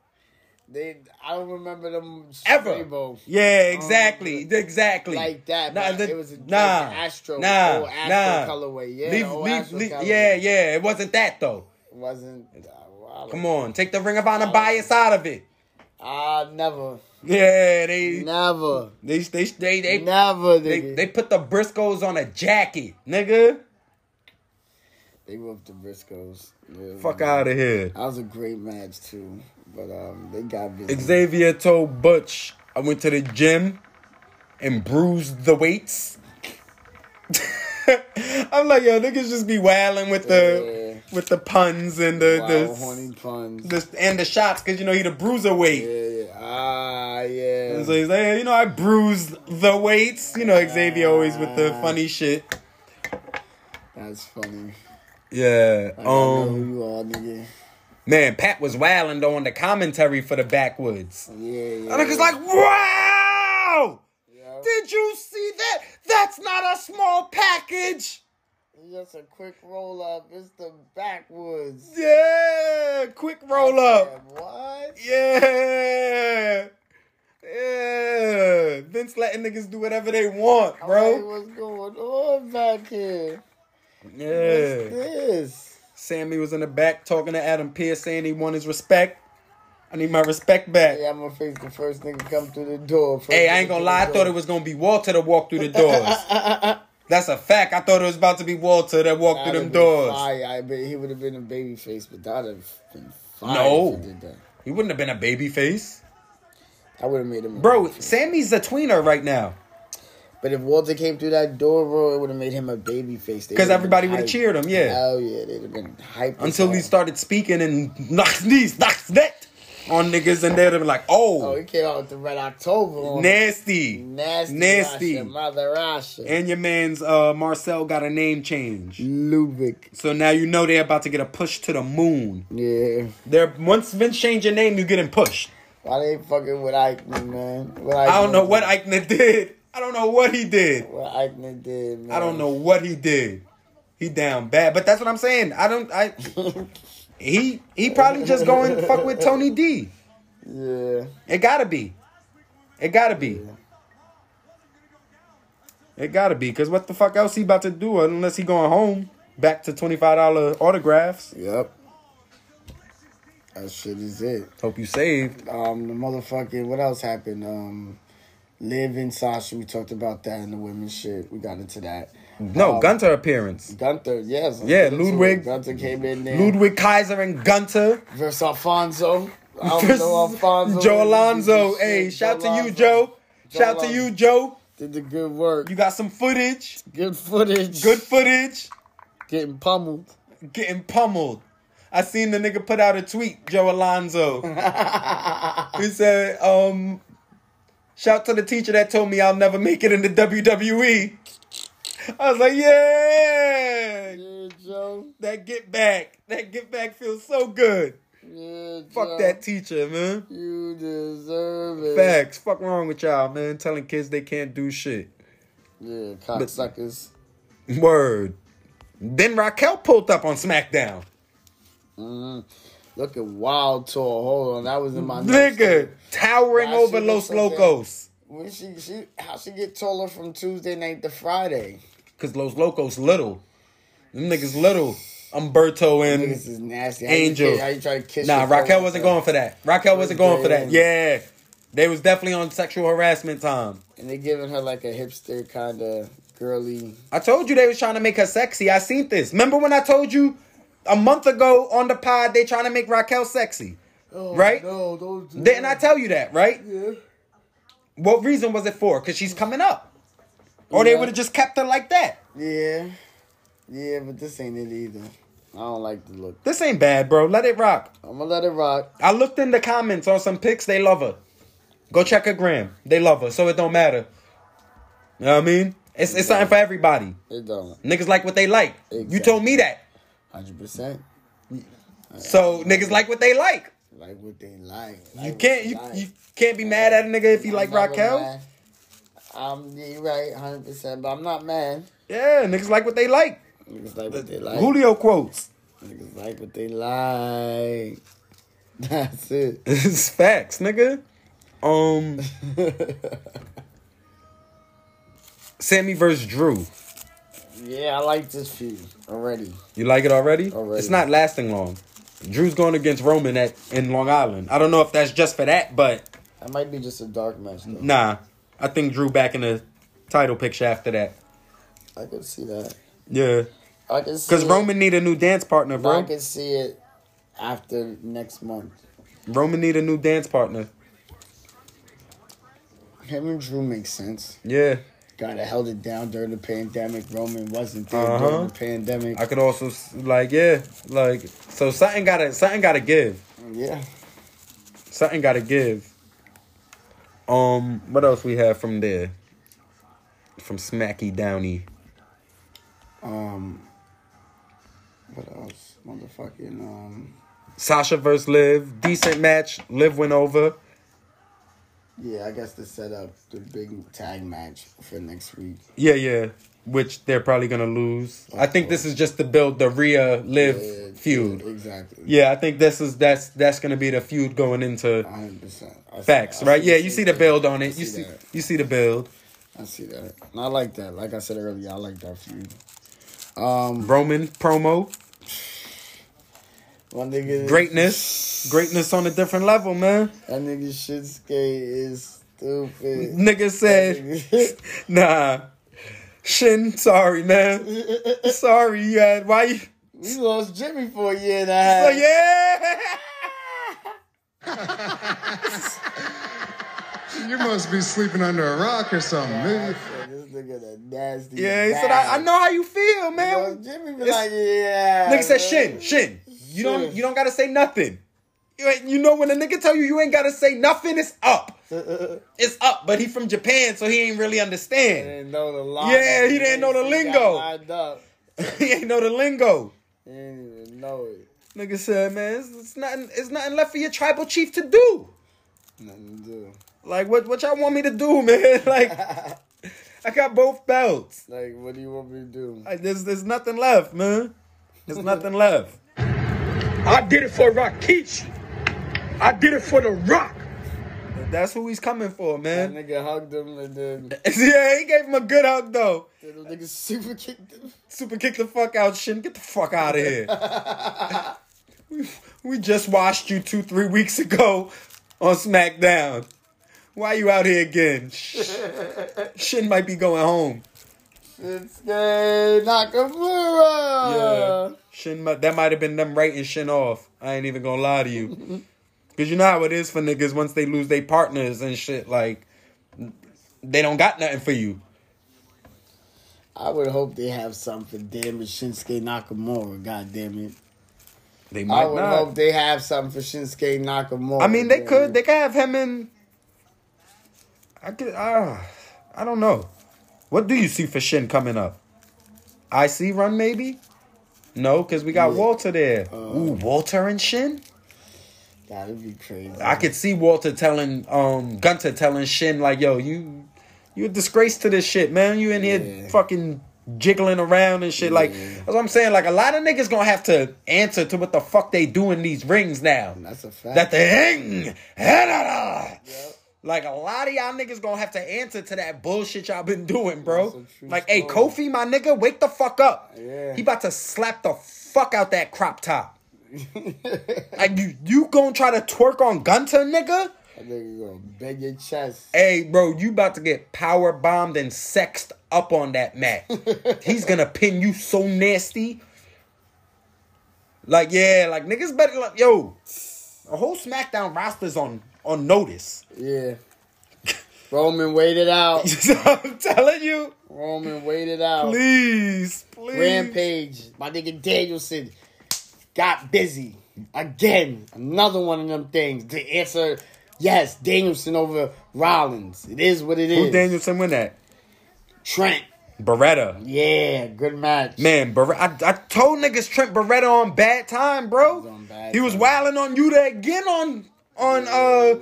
They, I don't remember them Ever. rainbow Yeah, exactly, exactly. like that. Nah, the- it was a, nah, like Astro, nah, Astro nah. colorway. Yeah, Leave, leave, leave- colorway. yeah, yeah. It wasn't that though. It wasn't. uh. Come on, take the Ring of Honor bias out of it. Ah, never. Yeah, they Never. they they they they Never, they, nigga. they put the Briscoes on a jacket, nigga. They whooped the Briscoes. Yeah, Fuck out of here. That was a great match too. But um, they got busy. Xavier told Butch, I went to the gym and bruised the weights. I'm like, yo, niggas just be wailing with the with the puns and the Wild, horny puns. the and the shots because you know he the bruiser weight. Yeah, yeah. Ah, yeah. And so he's like, hey, you know, I bruised the weights. You know, Xavier always with the funny shit. That's funny. Yeah. I Um. you are. Man, Pat was wailing on the commentary for the backwoods. Yeah, yeah. And niggas like, wow! Did you see that? That's not a small package. It's just a quick roll up. It's the backwoods. Yeah, quick roll up. What? Yeah. Yeah. Vince letting niggas do whatever they want, bro. what's going on back here? Yeah. this? Sammy was in the back talking to Adam Pearce saying he want his respect. I need my respect back. Hey, I'm gonna face the first nigga come through the door. First Hey, I ain't gonna lie. I thought it was gonna be Walter to walk through the doors. That's a fact. I thought it was about to be Walter that walked through That'd've them doors. Fire. I bet he would have been a baby face, but that'd have been fire. No. if he did that. He wouldn't have been a baby face. I would have made him. Bro. Sammy's a tweener right now. But if Walter came through that door, bro, it would have made him a baby face. They 'Cause would've everybody would've cheered him, yeah. Hell yeah, they'd have been hyped. Until he started speaking and knocks these, knocks that on niggas, and they'd have been like, Oh, oh, he came out with the Red October nasty. Nasty. Nasty. Rasha, Mother Rasha. And your man's uh, Marcel got a name change. Ludwig. So now you know they're about to get a push to the moon. Yeah. They're once Vince change your name, you're getting pushed. Why they fucking with Aichner, man? I don't know what. Eichner did. I don't know what he did. What Aichner did, man. I don't know what he did. He down bad, but that's what I'm saying. I don't. I he he probably just going fuck with Tony D. Yeah. It gotta be. It gotta be. It gotta be, cause what the fuck else he about to do unless he going home back to twenty five dollar autographs. Yep. That shit is it. Hope you saved. Um, the motherfucking what else happened? Um, Liv and Sasha. We talked about that in the women's shit. We got into that. No, Um, Gunther appearance. Gunther, yes. Yeah, Let's get into Ludwig. Gunther came in there. Ludwig Kaiser and Gunther. versus Alfonso. I don't know Alfonso. Joe Alonzo. Hey, shout to you, Joe. Joe Shout to you, Joe. Did the good work. You got some footage. Good footage. Good footage. Getting pummeled. Getting pummeled. I seen the nigga put out a tweet, Joe Alonzo. he said, um, shout to the teacher that told me I'll never make it in the WWE. I was like, yeah. Yeah, Joe. That get back. That get back feels so good. Yeah, Fuck Joe. that teacher, man. You deserve it. Facts. Fuck wrong with y'all, man. Telling kids they can't do shit. Yeah, cocksuckers. Word. Then Raquel pulled up on SmackDown. Mm-hmm. Looking wild tall. Hold on, that was in my Nigga, towering over Los look Locos. When she she how she get taller from Tuesday night to Friday? Cause Los Locos little. Them niggas little. Umberto and Niggas is nasty. How Angel. You, how you try to kiss? Nah, Raquel wasn't going for that. Raquel wasn't going for that. Yeah. Yeah. They was definitely on sexual harassment time. And they giving her like a hipster kind of girly. I told you they was trying to make her sexy. I seen this. Remember when I told you a month ago on the pod they trying to make Raquel sexy? Oh, right? Oh, No, don't do Didn't I tell you that, right? Yeah. What reason was it for? Because she's coming up. Or they would have just kept her like that. Yeah. Yeah, but this ain't it either. I don't like the look. This ain't bad, bro. Let it rock. I'm gonna let it rock. I looked in the comments on some pics. They love her. Go check her gram. They love her, so it don't matter. You know what I mean? It's, it's something for everybody. It don't. Niggas like what they like. You told me that. Hundred percent. So niggas like what they like. Like what they like. You can't you, like. you can't be mad at a nigga if you like Raquel. I'm you're right, hundred percent. But I'm not mad. Yeah, niggas like what they like. Niggas like what they like. Julio quotes. Niggas like what they like. That's it. It's facts, nigga. Um, Sammy versus Drew. Yeah, I like this feud already. You like it already? Already. It's not lasting long. Drew's going against Roman at in Long Island. I don't know if that's just for that, but That might be just a dark match though. nah. I think Drew back in the title picture after that. I could see that. Yeah. I can see Because. Roman need a new dance partner, bro. I can see it after next month. Roman need a new dance partner. Him and Drew makes sense. Yeah. God, I held it down during the pandemic. Roman wasn't there Uh-huh. during the pandemic. I could also like yeah, like so something gotta something gotta give. Yeah. Something gotta give. Um, what else we have from there? From Smacky Downey. Um. What else? Motherfucking um. Sasha versus Liv. Decent match. Liv went over. Yeah, I guess to set up the big tag match for next week. Yeah, yeah. Which they're probably gonna lose. I think this is just to build the Rhea Liv Yeah, feud. yeah, exactly. Yeah, I think this is that's that's gonna be the feud going into 100%. I see- facts, right? Yeah, you see the build on it. You see see that. you see the build. I see that. And I like that. Like I said earlier, I like that feud. Um, Roman promo. One nigga. Greatness. Greatness on a different level, man. That nigga Shinsuke is stupid. Nigga said, nah. Shin, sorry, man. Sorry, you had, why you? we lost Jimmy for a year and a half. So, yeah. You must be sleeping under a rock or something. man. This nigga the nasty. Yeah, he said, I, I know how you feel, man. You know, Jimmy be It's- like, yeah. Nigga said. Shin, Shin. You don't, you don't gotta say nothing. You, you know when a nigga tell you you ain't gotta say nothing, it's up. Uh, uh, uh. It's up, but he from Japan, so he ain't really He understand. didn't know the line. Yeah, he didn't know the He lingo. he ain't know the lingo. He didn't even know it. Nigga said, man, it's, it's nothing. It's nothing left for your tribal chief to do. Nothing to do. Like, what, what y'all want me to do, man? Like, I got both belts. Like, what do you want me to do? Like, there's, there's nothing left, man. There's nothing left. I did it for Rikishi. I did it for The Rock. That's who he's coming for, man. That man. nigga hugged him and then yeah, he gave him a good hug though. the nigga super kicked him. Super kick the fuck out, Shin. Get the fuck out of here. we, we just watched you two, three weeks ago on SmackDown. Why you out here again? Sh- Shin might be going home. Shinsuke Nakamura. Yeah. Shin, that might have been them writing Shin off. I ain't even gonna lie to you. Cause you know how it is for niggas once they lose their partners and shit. Like they don't got nothing for you. I would hope they have something for damn it Shinsuke Nakamura. God damn it. They might I would not. hope they have something for Shinsuke Nakamura. I mean, they could. it. They could have him in. I could. Uh, I don't know. What do you see for Shin coming up? I see run maybe? No, because we got Yeah. Walter there. Uh, Ooh, Walter and Shin. That'd be crazy. I could see Walter telling um Gunther telling Shin like, "Yo, you you a disgrace to this shit, man. You in here fucking jiggling around and shit. Like Yeah. that's what I'm saying. Like a lot of niggas gonna have to answer to what the fuck they do in these rings now. That's a fact. That the hang, like a lot of y'all niggas gonna have to answer to that bullshit y'all been doing, bro. That's a true Like, hey. Kofi, my nigga, wake the fuck up. Yeah. He about to slap the fuck out that crop top. like you, you gonna try to twerk on Gunther, nigga? That nigga gonna bend your chest. Hey, bro, you about to get power bombed and sexed up on that mat. He's gonna pin you so nasty. Like, yeah, like niggas better like, yo, a whole SmackDown roster's on on notice. Yeah. Roman waited out. I'm telling you, Roman waited out. please, please. Rampage. My nigga Danielson got busy again. Another one of them things. The answer, yes, Danielson over Rollins. It is what it is. Who Danielson win that? Trent. Beretta. Yeah, good match. Man, Beretta. I, I told niggas Trent Beretta on bad time, bro. He was on bad he was time. wilding on you to again on on uh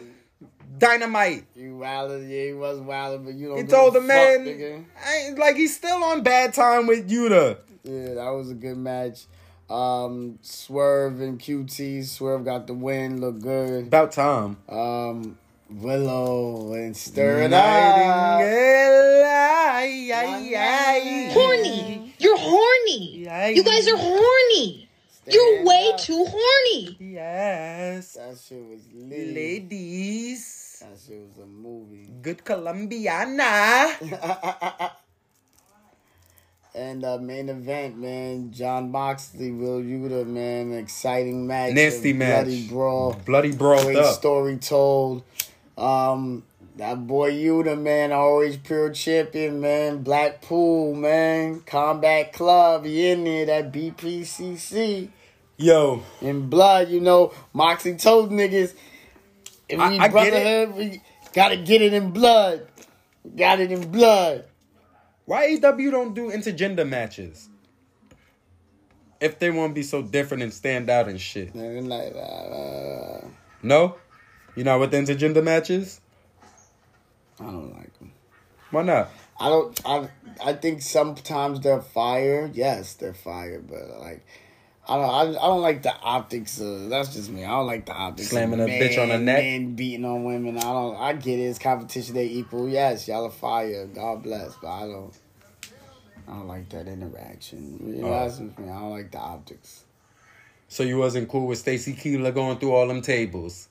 Dynamite. You wildin', yeah, he was wildin', but you don't He told a the man, nigga. I like he's still on bad time with Yuta. Yeah, that was a good match. Um, Swerve and QT. Swerve got the win. Look good. About time. Um, Willow and Stir It Up. Nightingale, ay, ay, ay. Horny. You're horny. You guys are horny. You're way too horny. Yes. That shit was lit. Ladies. That shit was a movie. Good Colombiana. And uh, main event, man, Jon Moxley, Will Yuta, man, exciting match, Nasty a match. bloody brawl, Bloody brawled great up. story told. Um, that boy Yuta, man, always pure champion, man. Blackpool, man, Combat Club, he in there, that BPCC. Yo, In blood, you know, Moxie told niggas, if we I- brotherhood, we gotta get it in blood. Got it in blood. why AEW don't do intergender matches? If they want to be so different and stand out and shit. Like, uh, No? You know what the intergender matches? I don't like them. Why not? I don't. I I think sometimes they're fire. Yes, they're fire, but like. I don't. I, I don't like the optics. Of, that's just me. I don't like the optics. Slamming a bitch on the neck? Men beating on women. I don't. I get it. It's competition. They equal. Yes, y'all are fire. God bless. But I don't. I don't like that interaction. You know, Oh. that's just me. I don't like the optics. So you wasn't cool with Stacy Keibler going through all them tables?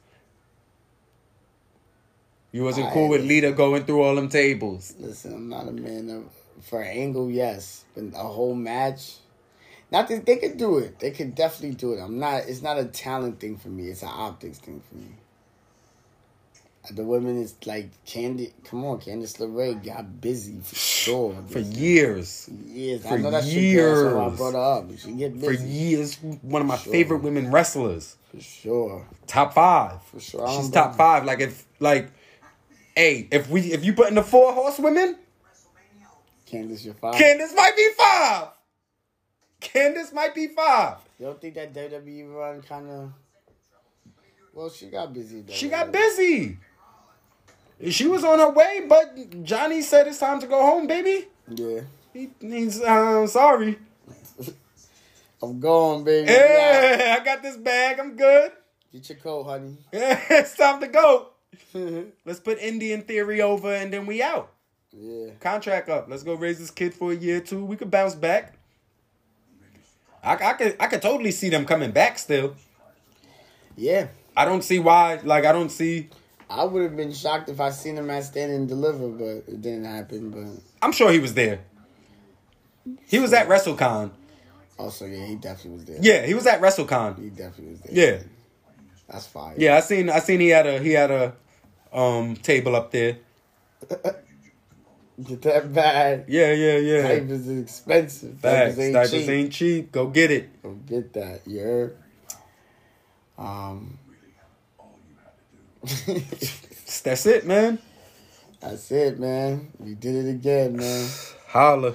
You wasn't cool with Lita going through all them tables? Listen, I'm not a man of for angle. Yes, but a whole match. Not that they can do it. They can definitely do it. I'm not. It's not a talent thing for me. It's an optics thing for me. The women is like Candy. Come on, Candice LeRae got busy for sure. For years. years. I For know that's your girl, so I years. brought her up. She get busy. For years, one of my Sure. favorite women wrestlers. for sure. Top five. For sure. She's top five. Like if like, hey, if we if you put in the four horsewomen, Candice, you're fine. Candice might be five. Candice might be five. you don't think that WWE run kind of? Well, she got busy. Though, She got busy. She was on her way, but Johnny said it's time to go home, baby. Yeah. He, he's uh, sorry. I'm going, baby. Yeah, I got this bag. I'm good. Get your coat, honey. Yeah, it's time to go. Let's put Indian Theory over and then we out. Yeah. Contract up. Let's go raise this kid for a year or two. We could bounce back. I, I could I could totally see them coming back still. Yeah. I don't see why. Like I don't see. I would have been shocked if I seen him at Stand and Deliver, but it didn't happen. But I'm sure he was there. He was at WrestleCon. also, yeah, he definitely was there. Yeah, he was at WrestleCon. He definitely was there. Yeah, That's fire. yeah. I seen I seen he had a he had a um table up there. Get that bag. Yeah, yeah, yeah. Diapers is expensive. Facts. Diapers ain't Diapers cheap. ain't cheap. Go get it. Go get that. Yeah. Um, That's it, man. that's it, man. We did it again, man. Holla.